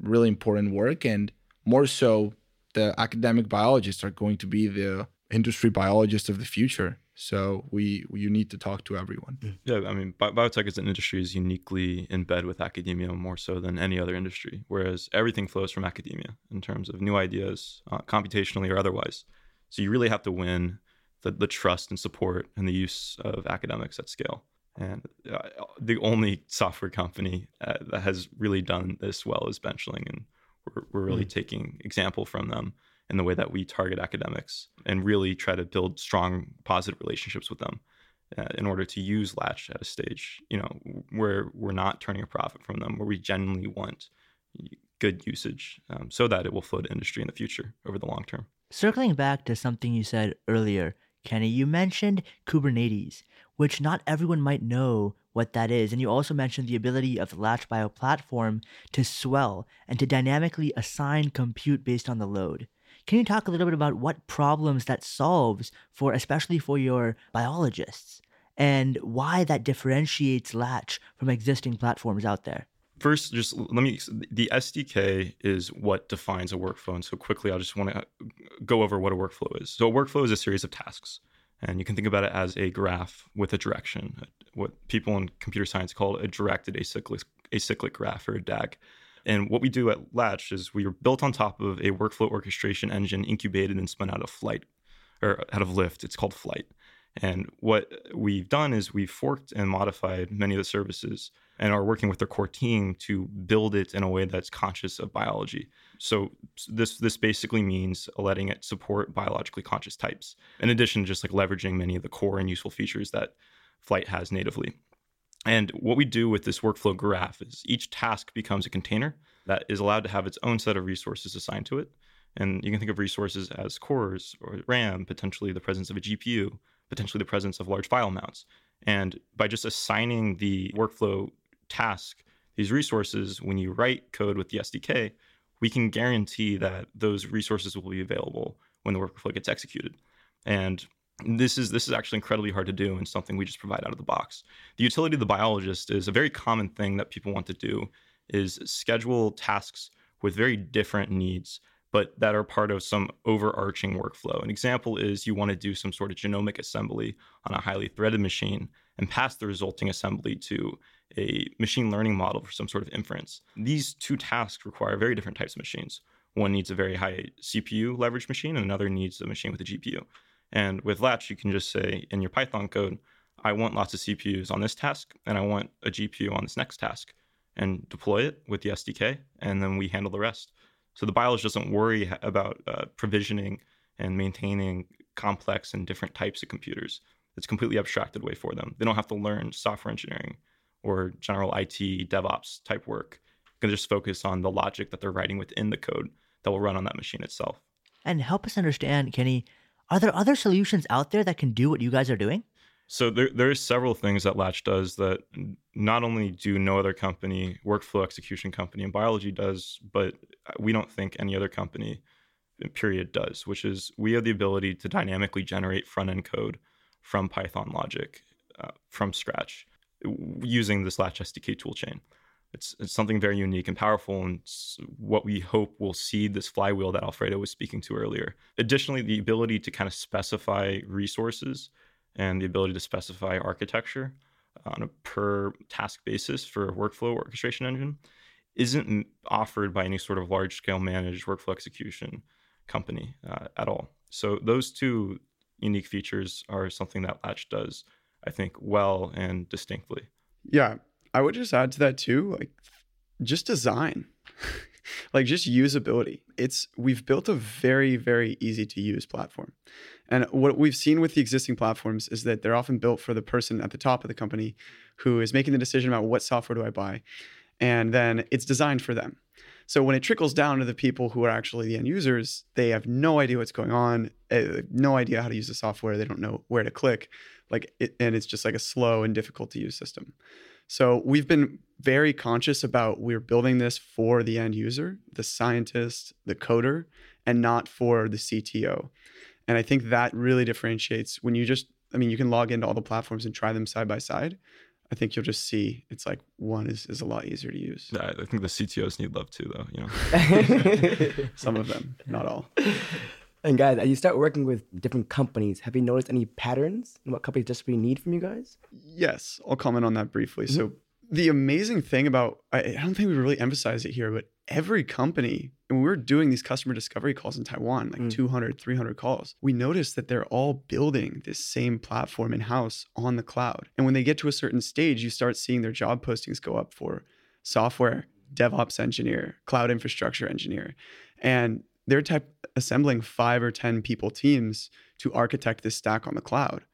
Speaker 8: really important work and more so the academic biologists are going to be the industry biologists of the future. So we you need to talk to everyone.
Speaker 6: Mm. Yeah, I mean, bi- biotech as an industry is uniquely in bed with academia more so than any other industry. Whereas everything flows from academia in terms of new ideas, uh, computationally or otherwise. So you really have to win the, the trust and support and the use of academics at scale. And uh, the only software company uh, that has really done this well is Benchling, and we're, we're really mm. taking example from them in the way that we target academics and really try to build strong positive relationships with them uh, in order to use latch at a stage you know where we're not turning a profit from them where we genuinely want good usage um, so that it will flow to industry in the future over the long term
Speaker 5: circling back to something you said earlier kenny you mentioned kubernetes which not everyone might know what that is. And you also mentioned the ability of the Latch Bio platform to swell and to dynamically assign compute based on the load. Can you talk a little bit about what problems that solves for, especially for your biologists, and why that differentiates Latch from existing platforms out there?
Speaker 6: First, just let me. The SDK is what defines a workflow. And so, quickly, I just want to uh, go over what a workflow is. So, a workflow is a series of tasks. And you can think about it as a graph with a direction, what people in computer science call a directed acyclic, acyclic graph or a DAG. And what we do at Latch is we are built on top of a workflow orchestration engine incubated and spun out of Flyte or out of Lyft. It's called Flyte. And what we've done is we've forked and modified many of the services and are working with their core team to build it in a way that's conscious of biology. So this this basically means letting it support biologically conscious types, in addition to just like leveraging many of the core and useful features that Flyte has natively. And what we do with this workflow graph is each task becomes a container that is allowed to have its own set of resources assigned to it. And you can think of resources as cores or RAM, potentially the presence of a GPU, potentially the presence of large file mounts. And by just assigning the workflow task these resources, when you write code with the SDK, we can guarantee that those resources will be available when the workflow gets executed. And this is this is actually incredibly hard to do and something we just provide out of the box. The utility of the biologist is a very common thing that people want to do is schedule tasks with very different needs but that are part of some overarching workflow. An example is you want to do some sort of genomic assembly on a highly threaded machine and pass the resulting assembly to a machine learning model for some sort of inference. These two tasks require very different types of machines. One needs a very high CPU leverage machine, and another needs a machine with a GPU. And with Latch, you can just say in your Python code, I want lots of CPUs on this task, and I want a GPU on this next task, and deploy it with the SDK, and then we handle the rest. So the biologist doesn't worry about uh, provisioning and maintaining complex and different types of computers. It's completely abstracted away for them. They don't have to learn software engineering or general IT, DevOps type work. They can just focus on the logic that they're writing within the code that will run on that machine itself.
Speaker 5: And help us understand, Kenny, are there other solutions out there that can do what you guys are doing?
Speaker 6: So there, there's several things that Latch does that not only do no other company, workflow execution company in biology does, but we don't think any other company, period, does, which is we have the ability to dynamically generate front end code from Python logic uh, from scratch using this Latch SDK toolchain. It's, it's something very unique and powerful, and what we hope will seed this flywheel that Alfredo was speaking to earlier. Additionally, the ability to kind of specify resources and the ability to specify architecture on a per task basis for a workflow orchestration engine isn't offered by any sort of large scale managed workflow execution company uh, at all. So those two unique features are something that Latch does, I think, well and distinctly.
Speaker 7: Yeah, I would just add to that too, like just design. *laughs* *laughs* like just usability. It's we've built a very very easy to use platform. And what we've seen with the existing platforms is that they're often built for the person at the top of the company who is making the decision about what software do I buy. And then it's designed for them. So when it trickles down to the people who are actually the end users, they have no idea what's going on, uh, no idea how to use the software, they don't know where to click, like it, and it's just like a slow and difficult to use system. So we've been very conscious about we're building this for the end user, the scientist, the coder, and not for the CTO. And I think that really differentiates when you just, I mean, you can log into all the platforms and try them side by side. I think you'll just see it's like one is, is a lot easier to use.
Speaker 6: Yeah, I think the CTOs need love too, though. You know, *laughs*
Speaker 7: some of them, not all.
Speaker 4: And guys, as you start working with different companies, have you noticed any patterns in what companies desperately need from you guys?
Speaker 7: Yes, I'll comment on that briefly. Mm-hmm. So the amazing thing about I, I don't think we really emphasize it here, but every company and we were doing these customer discovery calls in Taiwan, like mm. 200, 300 calls, we noticed that they're all building this same platform in house on the cloud. And when they get to a certain stage, you start seeing their job postings go up for software, DevOps engineer, cloud infrastructure engineer. And they're type assembling five or 10 people teams to architect this stack on the cloud.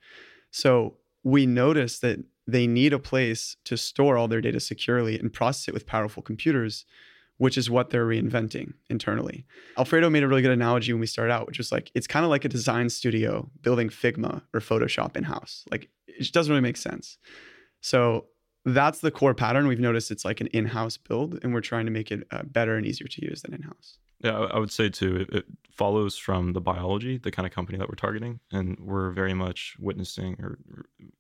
Speaker 7: So we noticed that they need a place to store all their data securely and process it with powerful computers which is what they're reinventing internally. Alfredo made a really good analogy when we started out, which was like it's kind of like a design studio building Figma or Photoshop in house. Like it doesn't really make sense. So that's the core pattern. We've noticed it's like an in house build, and we're trying to make it uh, better and easier to use than in house.
Speaker 6: Yeah, I would say too, it, it, follows from the biology, the kind of company that we're targeting. And we're very much witnessing or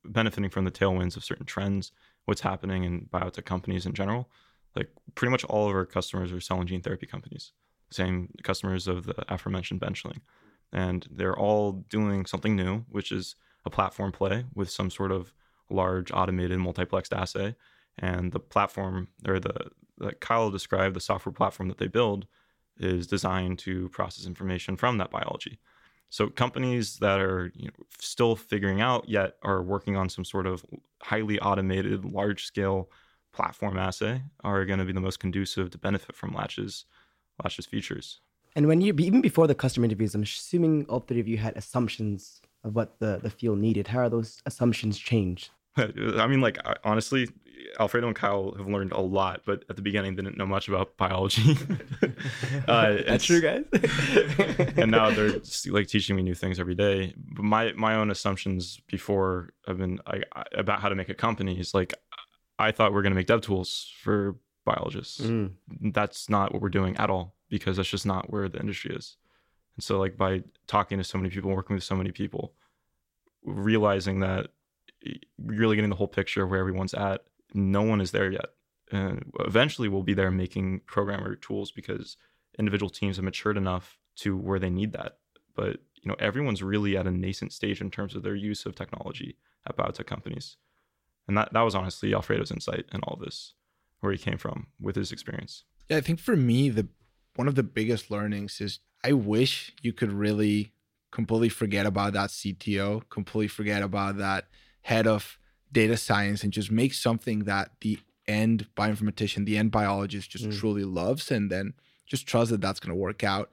Speaker 6: benefiting from the tailwinds of certain trends, what's happening in biotech companies in general like pretty much all of our customers are cell and gene therapy companies, same customers of the aforementioned Benchling. And they're all doing something new, which is a platform play with some sort of large automated multiplexed assay. And the platform or the that Kyle described, the software platform that they build is designed to process information from that biology. So companies that are you know, still figuring out yet are working on some sort of highly automated, large scale platform assay are going to be the most conducive to benefit from Latch's Latch's features.
Speaker 4: And when you even before the customer interviews, I'm assuming all three of you had assumptions of what the the field needed. How are those assumptions changed? *laughs*
Speaker 6: I mean, like honestly, Alfredo and Kyle have learned a lot, but at the beginning didn't know much about biology. *laughs* *laughs*
Speaker 4: uh, That's true, guys. *laughs*
Speaker 6: and now they're like teaching me new things every day. But my my own assumptions before have been I, I, about how to make a company is like I thought we are going to make dev tools for biologists. Mm. That's not what we're doing at all because that's just not where the industry is. And so, like, by talking to so many people, working with so many people, realizing that really getting the whole picture of where everyone's at, no one is there yet. And eventually, we'll be there making programmer tools because individual teams have matured enough to where they need that. But you know, everyone's really at a nascent stage in terms of their use of technology at biotech companies. And that, that was honestly Alfredo's insight in all this, where he came from with his experience.
Speaker 8: Yeah, I think for me, the one of the biggest learnings is I wish you could really completely forget about that CTO, completely forget about that head of data science, and just make something that the end bioinformatician, the end biologist just mm. truly loves, and then just trust that that's going to work out.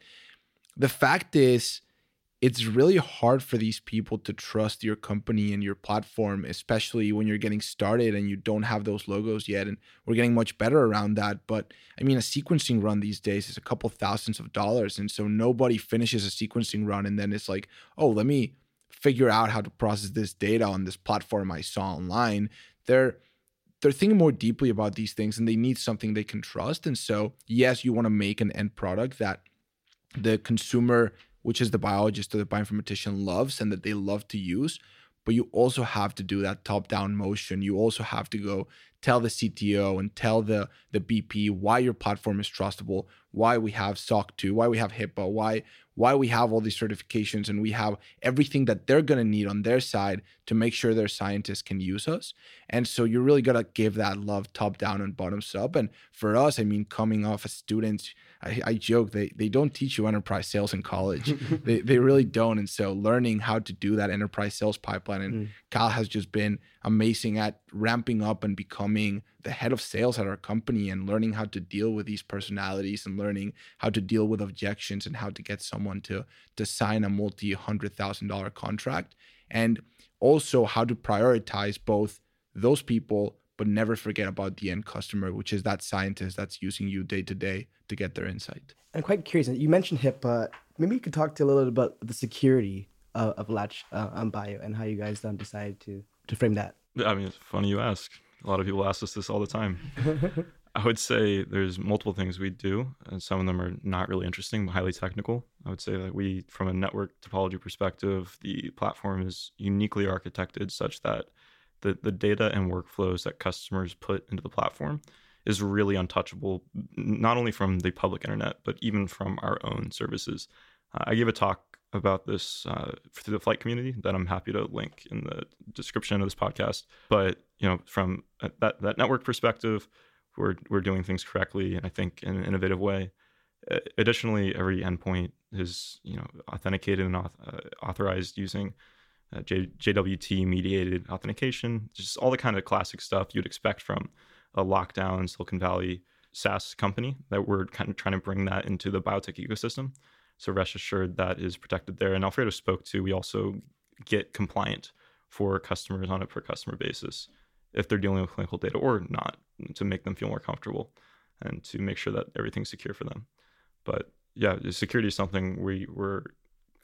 Speaker 8: The fact is, it's really hard for these people to trust your company and your platform, especially when you're getting started and you don't have those logos yet. And we're getting much better around that. But I mean, a sequencing run these days is a couple thousands of dollars. And so nobody finishes a sequencing run and then it's like, oh, let me figure out how to process this data on this platform I saw online. They're they're thinking more deeply about these things and they need something they can trust. And so, yes, you want to make an end product that the consumer which is the biologist or the bioinformatician loves and that they love to use. But you also have to do that top down motion. You also have to go tell the CTO and tell the, the BP why your platform is trustable, why we have SOC 2, why we have HIPAA, why, why we have all these certifications and we have everything that they're going to need on their side to make sure their scientists can use us. And so you're really going to give that love top down and bottoms up. And for us, I mean, coming off as students, I, I joke they they don't teach you enterprise sales in college. *laughs* they they really don't. And so learning how to do that enterprise sales pipeline and mm. Kyle has just been amazing at ramping up and becoming the head of sales at our company and learning how to deal with these personalities and learning how to deal with objections and how to get someone to to sign a multi hundred thousand dollar contract and also how to prioritize both those people but never forget about the end customer, which is that scientist that's using you day to day to get their insight.
Speaker 4: I'm quite curious. You mentioned HIPAA. Maybe you could talk to a little bit about the security of, of Latch uh, on Bio and how you guys um, decided to to frame that.
Speaker 6: I mean, it's funny you ask. A lot of people ask us this all the time. *laughs* I would say there's multiple things we do, and some of them are not really interesting, but highly technical. I would say that we, from a network topology perspective, the platform is uniquely architected such that the, the data and workflows that customers put into the platform is really untouchable, not only from the public internet, but even from our own services. Uh, I gave a talk about this uh, through the Flyte community that I'm happy to link in the description of this podcast. But you know, from that that network perspective, we're we're doing things correctly, and I think in an innovative way. Additionally, every endpoint is you know authenticated and auth- uh, authorized using uh, J- JWT mediated authentication, just all the kind of classic stuff you'd expect from a lockdown Silicon Valley SaaS company that we're kind of trying to bring that into the biotech ecosystem. So rest assured that is protected there. And Alfredo spoke to, we also get compliant for customers on a per customer basis if they're dealing with clinical data or not to make them feel more comfortable and to make sure that everything's secure for them. But yeah, security is something we, we're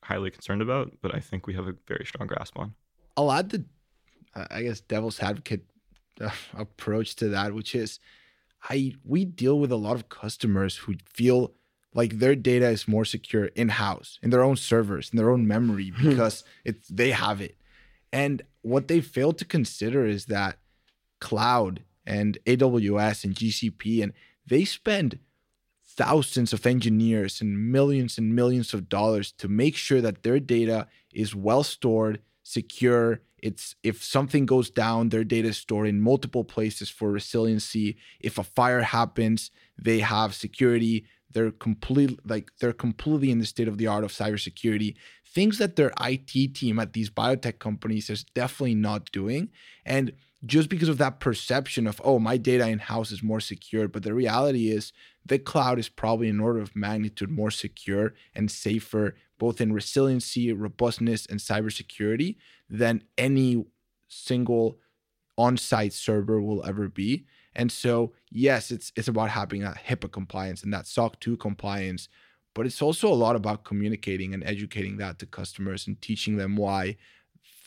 Speaker 6: highly concerned about, but I think we have a very strong grasp on.
Speaker 8: I'll add the, I guess, devil's advocate uh, approach to that, which is, I we deal with a lot of customers who feel like their data is more secure in house, in their own servers, in their own memory, hmm. because it's they have it. And what they fail to consider is that cloud and AWS and GCP and they spend thousands of engineers and millions and millions of dollars to make sure that their data is well stored, secure. It's if something goes down, their data is stored in multiple places for resiliency. If a fire happens, they have security. They're complete like they're completely in the state of the art of cybersecurity. Things that their IT team at these biotech companies is definitely not doing. And just because of that perception of, oh, my data in house is more secure. But the reality is, the cloud is probably an order of magnitude more secure and safer, both in resiliency, robustness, and cybersecurity than any single on site server will ever be. And so, yes, it's, it's about having that HIPAA compliance and that SOC 2 compliance, but it's also a lot about communicating and educating that to customers and teaching them why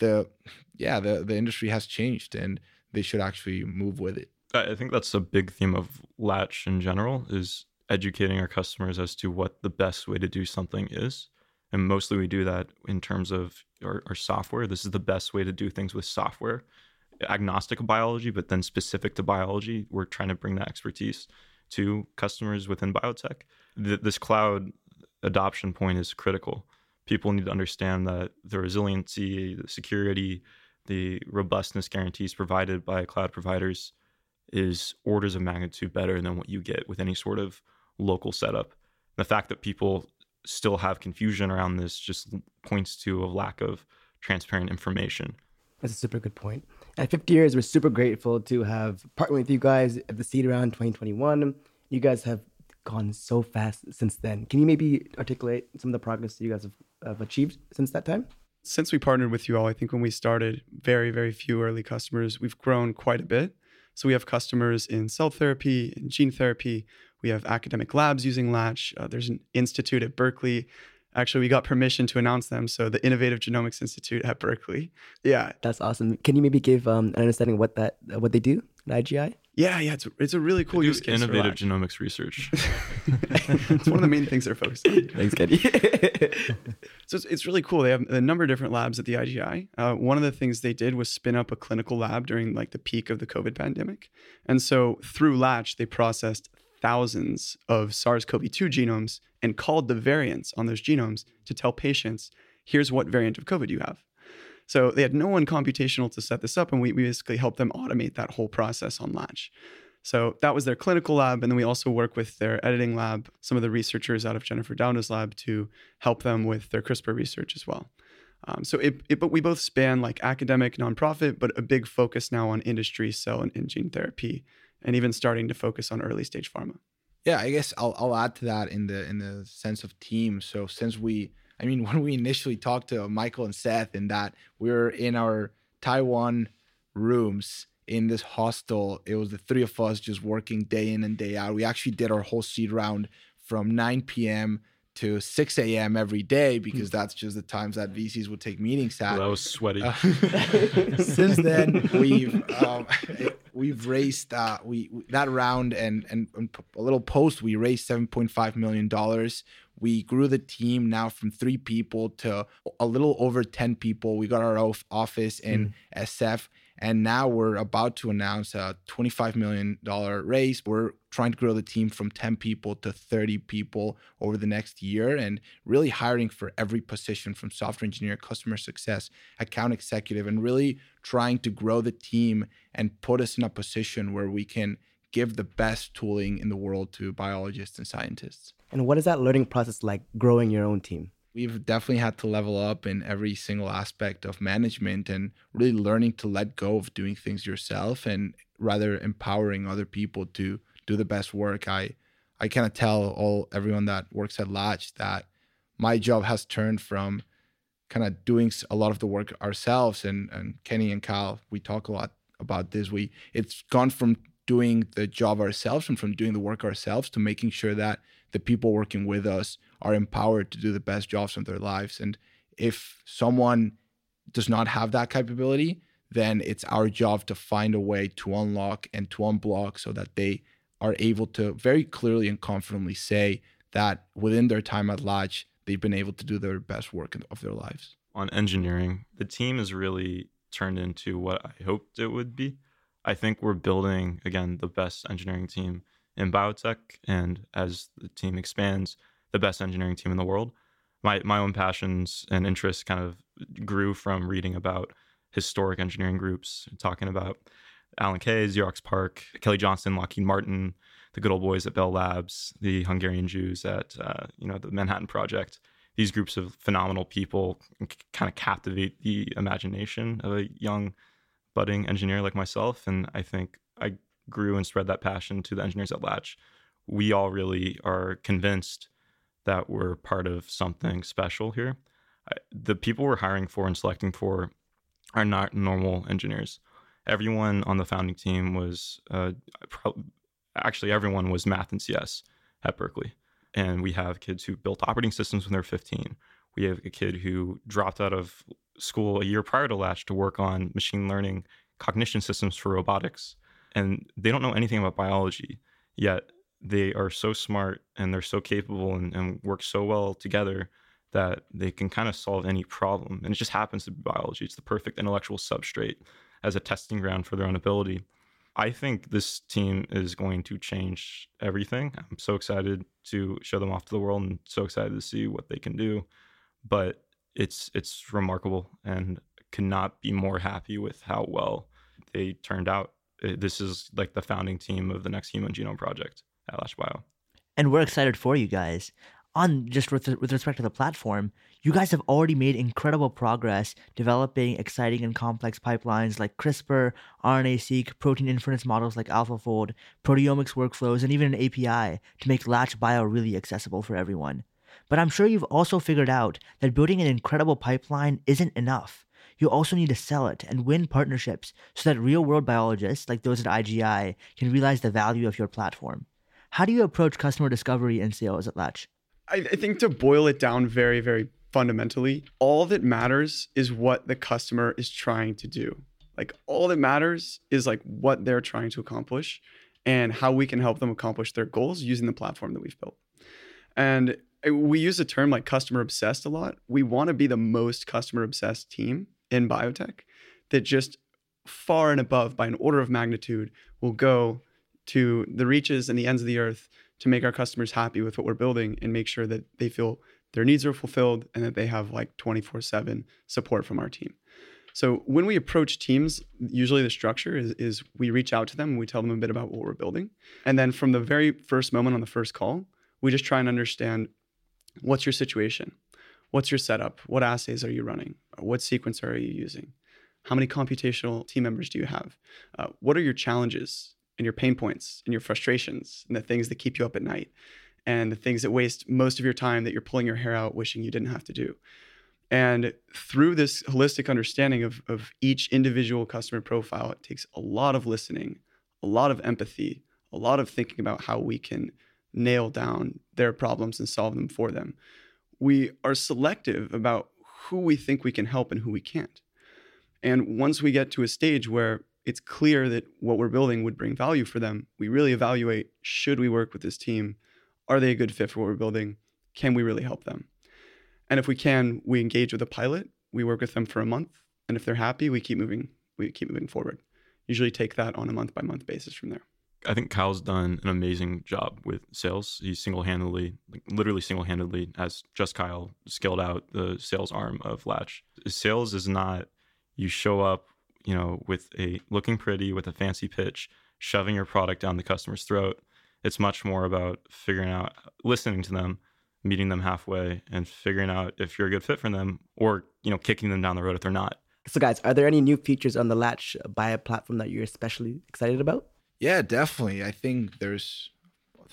Speaker 8: the yeah the the industry has changed and they should actually move with it.
Speaker 6: I think that's a big theme of Latch in general is educating our customers as to what the best way to do something is. And mostly we do that in terms of our, our software. This is the best way to do things with software, agnostic of biology, but then specific to biology. We're trying to bring that expertise to customers within biotech. this cloud adoption point is critical people need to understand that the resiliency, the security, the robustness guarantees provided by cloud providers is orders of magnitude better than what you get with any sort of local setup. The fact that people still have confusion around this just points to a lack of transparent information.
Speaker 4: That's a super good point. At 50 Years, we're super grateful to have partnered with you guys at the Seed Round 2021. You guys have gone so fast since then. Can you maybe articulate some of the progress that you guys have, have achieved since that time?
Speaker 7: Since we partnered with you all, I think when we started, very, very few early customers. We've grown quite a bit. So we have customers in cell therapy, in gene therapy. We have academic labs using Latch. Uh, there's an institute at Berkeley. Actually, we got permission to announce them. So the Innovative Genomics Institute at Berkeley. Yeah,
Speaker 4: That's awesome. Can you maybe give um, an understanding of what that uh, what they do at IGI?
Speaker 7: yeah, yeah. It's a, it's a really cool use case. for
Speaker 6: innovative
Speaker 7: Latch.
Speaker 6: genomics research. *laughs*
Speaker 7: it's one of the main things they're focused on.
Speaker 4: Thanks, Kenny. *laughs*
Speaker 7: So it's, it's really cool. They have a number of different labs at the IGI. Uh, one of the things they did was spin up a clinical lab during like the peak of the COVID pandemic. And so through Latch, they processed thousands of SARS-CoV-2 genomes and called the variants on those genomes to tell patients, here's what variant of COVID you have. So they had no one computational to set this up, and we, we basically helped them automate that whole process on Latch. So that was their clinical lab. And then we also work with their editing lab, some of the researchers out of Jennifer Doudna's lab to help them with their CRISPR research as well. Um, so it, it, but we both span like academic, nonprofit, but a big focus now on industry, cell and, and gene therapy, and even starting to focus on early stage pharma.
Speaker 8: Yeah, I guess I'll I'll add to that in the in the sense of team. So since we, I mean, *laughs* when we initially talked to Michael and Seth, in that we were in our Taiwan rooms in this hostel, it was the three of us just working day in and day out. We actually did our whole seed round from 9 p.m. to 6 a.m. every day because that's just the times that VCs would take meetings at.
Speaker 6: that was sweaty.
Speaker 8: Uh, *laughs* since then we've um, *laughs* we've raised uh, we we- that round and, and and a little post we raised 7.5 million dollars we grew the team now from three people to a little over 10 people we got our off- office in sf and now we're about to announce a 25 million dollar raise we're trying to grow the team from 10 people to 30 people over the next year and really hiring for every position from software engineer customer success account executive and really trying to grow the team and put us in a position where we can give the best tooling in the world to biologists and scientists
Speaker 4: and what is that learning process like growing your own team?
Speaker 8: We've definitely had to level up in every single aspect of management and really learning to let go of doing things yourself and rather empowering other people to do the best work. I I kind of tell all everyone that works at Latch that my job has turned from kind of doing a lot of the work ourselves and and Kenny and Kyle we talk a lot about this we it's gone from doing the job ourselves and from doing the work ourselves to making sure that the people working with us are empowered to do the best jobs of their lives and if someone does not have that capability then it's our job to find a way to unlock and to unblock so that they are able to very clearly and confidently say that within their time at Latch, they've been able to do their best work of their lives.
Speaker 6: on engineering, the team has really turned into what I hoped it would be. I think we're building again the best engineering team in biotech, and as the team expands, the best engineering team in the world. My my own passions and interests kind of grew from reading about historic engineering groups, talking about Alan Kay, Xerox PARC, Kelly Johnson, Lockheed Martin, the good old boys at Bell Labs, the Hungarian Jews at uh, you know the Manhattan Project these groups of phenomenal people kind of captivate the imagination of a young budding engineer like myself and i think i grew and spread that passion to the engineers at latch we all really are convinced that we're part of something special here. The people we're hiring for and selecting for are not normal engineers. Everyone on the founding team was uh, pro- actually everyone was math and cs at berkeley. And we have kids who built operating systems when they're 15 we have a kid who dropped out of school a year prior to latch to work on machine learning cognition systems for robotics. And they don't know anything about biology yet they are so smart and they're so capable and, and work so well together that they can kind of solve any problem and it just happens to be biology it's the perfect intellectual substrate as a testing ground for their own ability I think this team is going to change everything. I'm so excited to show them off to the world and so excited to see what they can do. But it's it's remarkable and cannot be more happy with how well they turned out. This is like the founding team of the next Human Genome Project Oh, Latch Bio.
Speaker 5: And we're excited for you guys. on just with, with respect to the platform, you guys have already made incredible progress developing exciting and complex pipelines like CRISPR, RNA-seq, protein inference models like AlphaFold, proteomics workflows, and even an API to make Latch Bio really accessible for everyone. But I'm sure you've also figured out that building an incredible pipeline isn't enough. You also need to sell it and win partnerships so that real world biologists, like those at IGI, can realize the value of your platform. How do you approach customer discovery and sales at Latch?
Speaker 7: I, I think to boil it down very, very fundamentally, all that matters is what the customer is trying to do. Like all that matters is like what they're trying to accomplish and how we can help them accomplish their goals using the platform that we've built. And uh, we use the term like customer obsessed a lot. We want to be the most customer obsessed team in biotech that just far and above by an order of magnitude will go to the reaches and the ends of the earth to make our customers happy with what we're building and make sure that they feel their needs are fulfilled and that they have like 24 7 support from our team. So when we approach teams, usually the structure is, is we reach out to them and we tell them a bit about what we're building. And then from the very first moment on the first call, we just try and understand what's your situation? What's your setup? What assays are you running? What sequencer are you using? How many computational team members do you have? Uh, what are your challenges and your pain points and your frustrations and the things that keep you up at night and the things that waste most of your time that you're pulling your hair out wishing you didn't have to do? And through this holistic understanding of, of each individual customer profile, it takes a lot of listening, a lot of empathy, a lot of thinking about how we can nail down their problems and solve them for them. We are selective about who we think we can help and who we can't. And once we get to a stage where it's clear that what we're building would bring value for them, we really evaluate should we work with this team? Are they a good fit for what we're building? Can we really help them? And if we can, we engage with a pilot. We work with them for a month, and if they're happy, we keep moving. We keep moving forward. Usually take that on a month by month basis from there.
Speaker 6: I think Kyle's done an amazing job with sales. He single handedly, like literally single handedly, as just Kyle, scaled out the sales arm of Latch. Sales is not you show up, you know, with a looking pretty, with a fancy pitch, shoving your product down the customer's throat. It's much more about figuring out, listening to them, meeting them halfway, and figuring out if you're a good fit for them, or you know, kicking them down the road if they're not.
Speaker 4: So, guys, are there any new features on the Latch Bio platform that you're especially excited about?
Speaker 8: Yeah, definitely. I think there's,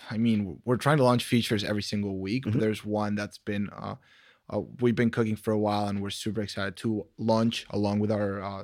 Speaker 8: I mean, we're trying to launch features every single week, mm-hmm. but there's one that's been, uh, uh, we've been cooking for a while, and we're super excited to launch along with our uh,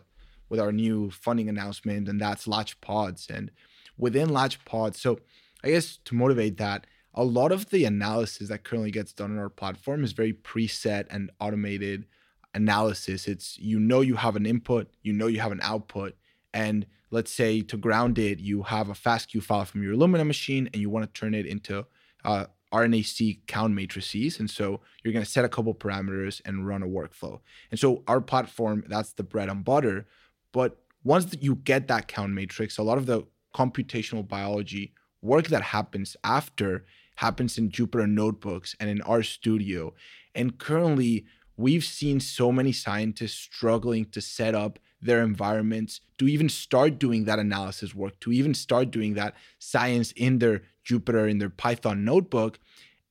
Speaker 8: with our new funding announcement, and that's Latch Pods. And within Latch Pods, so I guess to motivate that, a lot of the analysis that currently gets done on our platform is very preset and automated analysis. It's you know you have an input, you know you have an output, and let's say to ground it, you have a FASTQ file from your Illumina machine and you want to turn it into uh, RNA-seq count matrices. And so you're going to set a couple parameters and run a workflow. And so our platform, that's the bread and butter. But once you get that count matrix, a lot of the computational biology work that happens after happens in Jupyter notebooks and in RStudio. And currently, we've seen so many scientists struggling to set up their environments to even start doing that analysis work, to even start doing that science in their Jupyter, in their Python notebook.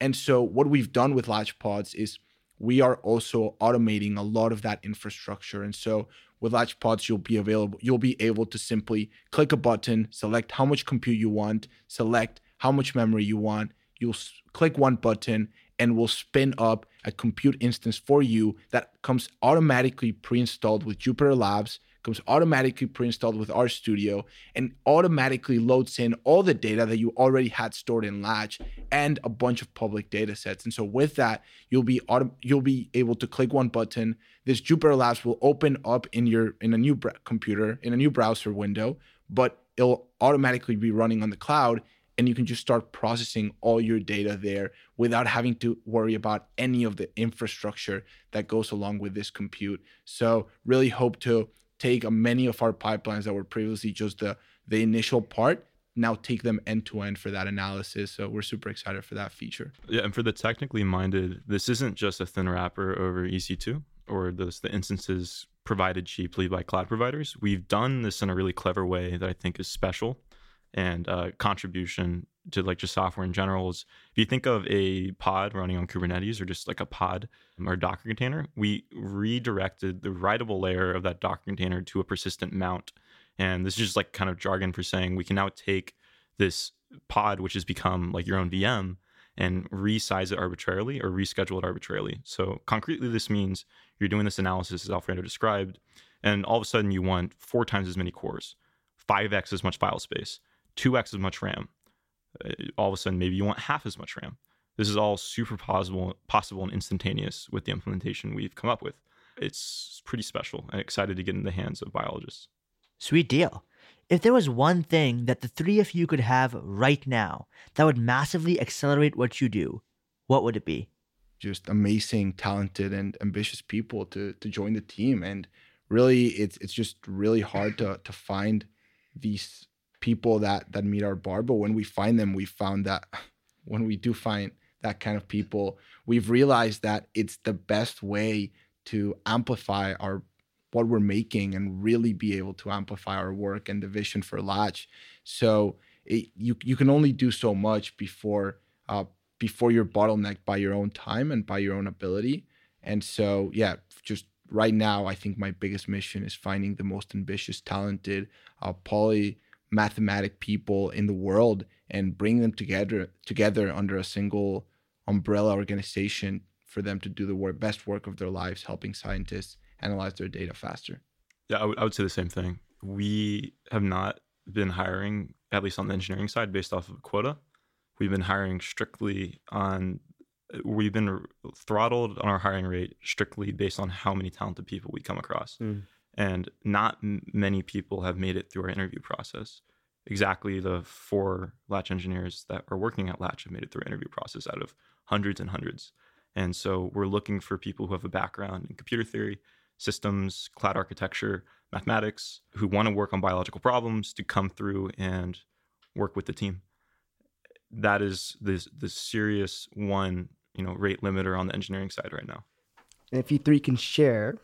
Speaker 8: And so, what we've done with LatchPods is we are also automating a lot of that infrastructure. And so, with LatchPods, you'll be available, you'll be able to simply click a button, select how much compute you want, select how much memory you want. You'll click one button, and we'll spin up a compute instance for you that comes automatically pre-installed with Jupyter Labs, comes automatically pre-installed with RStudio, and automatically loads in all the data that you already had stored in Latch and a bunch of public data sets. And so with that, you'll be auto- you'll be able to click one button. This Jupyter Labs will open up in your in a new br- computer in a new browser window, but it'll automatically be running on the cloud and you can just start processing all your data there without having to worry about any of the infrastructure that goes along with this compute. So really hope to take many of our pipelines that were previously just the the initial part now take them end to end for that analysis. So we're super excited for that feature.
Speaker 6: Yeah, and for the technically minded, this isn't just a thin wrapper over EC2 or this, the instances provided cheaply by cloud providers. We've done this in a really clever way that I think is special and uh, contribution to like just software in general is if you think of a pod running on Kubernetes or just like a pod or Docker container, we redirected the writable layer of that Docker container to a persistent mount. And this is just like kind of jargon for saying we can now take this pod, which has become like your own VM, and resize it arbitrarily or reschedule it arbitrarily. So concretely, this means you're doing this analysis as Alfredo described, and all of a sudden you want four times as many cores, 5x as much file space, 2x as much RAM. Uh, all of a sudden, maybe you want half as much RAM. This is all super possible, possible and instantaneous with the implementation we've come up with. It's pretty special and excited to get in the hands of biologists.
Speaker 5: Sweet deal. If there was one thing that the three of you could have right now that would massively accelerate what you do, what would it be?
Speaker 8: Just amazing, talented, and ambitious people to to join the team. And really, it's it's just really hard to to find these people that that meet our bar. But when we find them, we found that *laughs* when we do find that kind of people, we've realized that it's the best way to amplify our what we're making and really be able to amplify our work and the vision for Latch. So it, you you can only do so much before uh, before you're bottlenecked by your own time and by your own ability. And so yeah, just right now, I think my biggest mission is finding the most ambitious, talented, uh, poly mathematic people in the world and bring them together together under a single umbrella organization for them to do the work, best work of their lives, helping scientists analyze their data faster.
Speaker 6: Yeah, I would, would say the same thing. We have not been hiring, at least on the engineering side, based off of a quota. We've been hiring strictly on, we've been throttled on our hiring rate strictly based on how many talented people we come across. Mm. And not m- many people have made it through our interview process. Exactly the four Latch engineers that are working at Latch have made it through interview process out of hundreds and hundreds. And so we're looking for people who have a background in computer theory, systems, cloud architecture, mathematics, who want to work on biological problems to come through and work with the team. That is the the serious one, you know, rate limiter on the engineering side right now.
Speaker 4: And if you three can share,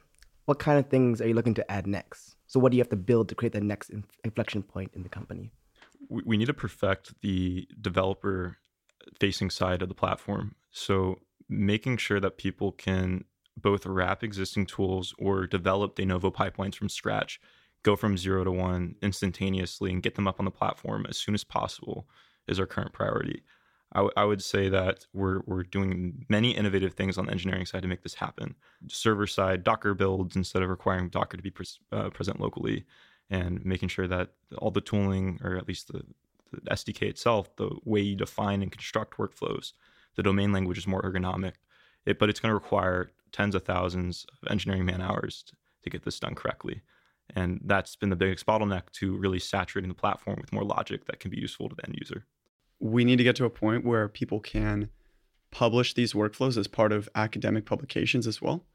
Speaker 4: what kind of things are you looking to add next? So what do you have to build to create the next inflection point in the company?
Speaker 6: We, need to perfect the developer facing side of the platform. So making sure that people can both wrap existing tools or develop de novo pipelines from scratch, go from zero to one instantaneously, and get them up on the platform as soon as possible is our current priority. I, w- I would say that we're, we're doing many innovative things on the engineering side to make this happen. Server side, Docker builds instead of requiring Docker to be uh, present locally, and making sure that all the tooling, or at least the, the SDK itself, the way you define and construct workflows, the domain language is more ergonomic. It, but it's going to require tens of thousands of engineering man hours to, to get this done correctly. And that's been the biggest bottleneck to really saturating the platform with more logic that can be useful to the end user.
Speaker 7: We need to get to a point where people can publish these workflows as part of academic publications as well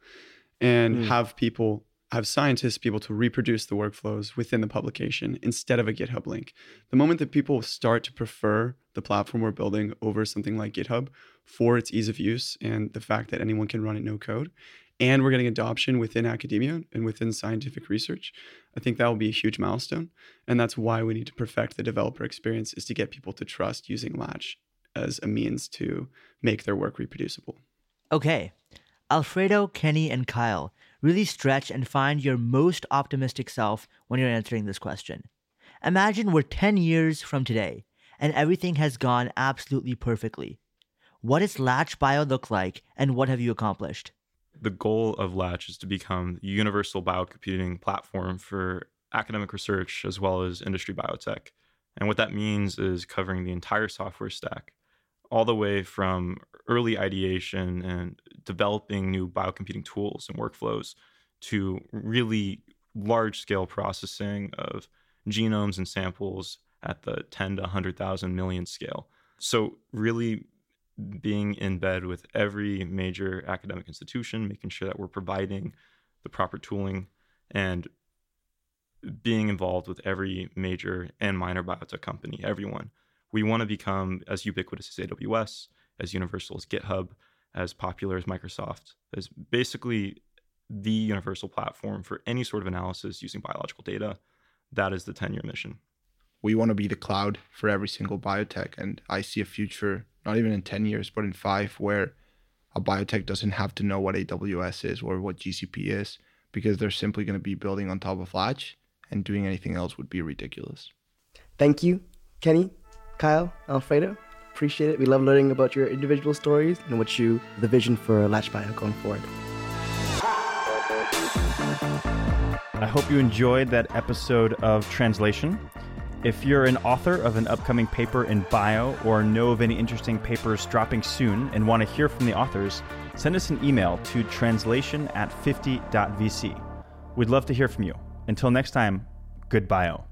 Speaker 7: and mm. have people have scientists be able to reproduce the workflows within the publication instead of a GitHub link. The moment that people start to prefer the platform we're building over something like GitHub for its ease of use and the fact that anyone can run it no code, and we're getting adoption within academia and within scientific research, I think that will be a huge milestone. And that's why we need to perfect the developer experience is to get people to trust using Latch as a means to make their work reproducible.
Speaker 5: Okay. Alfredo, Kenny, and Kyle Really stretch and find your most optimistic self when you're answering this question. Imagine we're 10 years from today and everything has gone absolutely perfectly. What does Latch Bio look like and what have you accomplished?
Speaker 6: The goal of Latch is to become the universal biocomputing platform for academic research as well as industry biotech. And what that means is covering the entire software stack, all the way from early ideation and developing new biocomputing tools and workflows to really large scale processing of genomes and samples at the 10 to 100,000 million scale. So, really being in bed with every major academic institution, making sure that we're providing the proper tooling and being involved with every major and minor biotech company, everyone. We want to become as ubiquitous as AWS, as universal as GitHub, as popular as Microsoft, as basically the universal platform for any sort of analysis using biological data. That is the 10 year mission.
Speaker 8: we want to be the cloud for every single biotech. And I see a future, not even in 10 years, but in five, where a biotech doesn't have to know what AWS is or what GCP is because they're simply going to be building on top of Latch and doing anything else would be ridiculous.
Speaker 4: Thank you, Kenny, Kyle, Alfredo. Appreciate it. We love learning about your individual stories and what you, the vision for Latch Bio going forward.
Speaker 1: I hope you enjoyed that episode of Translation. If you're an author of an upcoming paper in bio or know of any interesting papers dropping soon and want to hear from the authors, send us an email to translation at 50.vc. We'd love to hear from you. Until next time, good bio.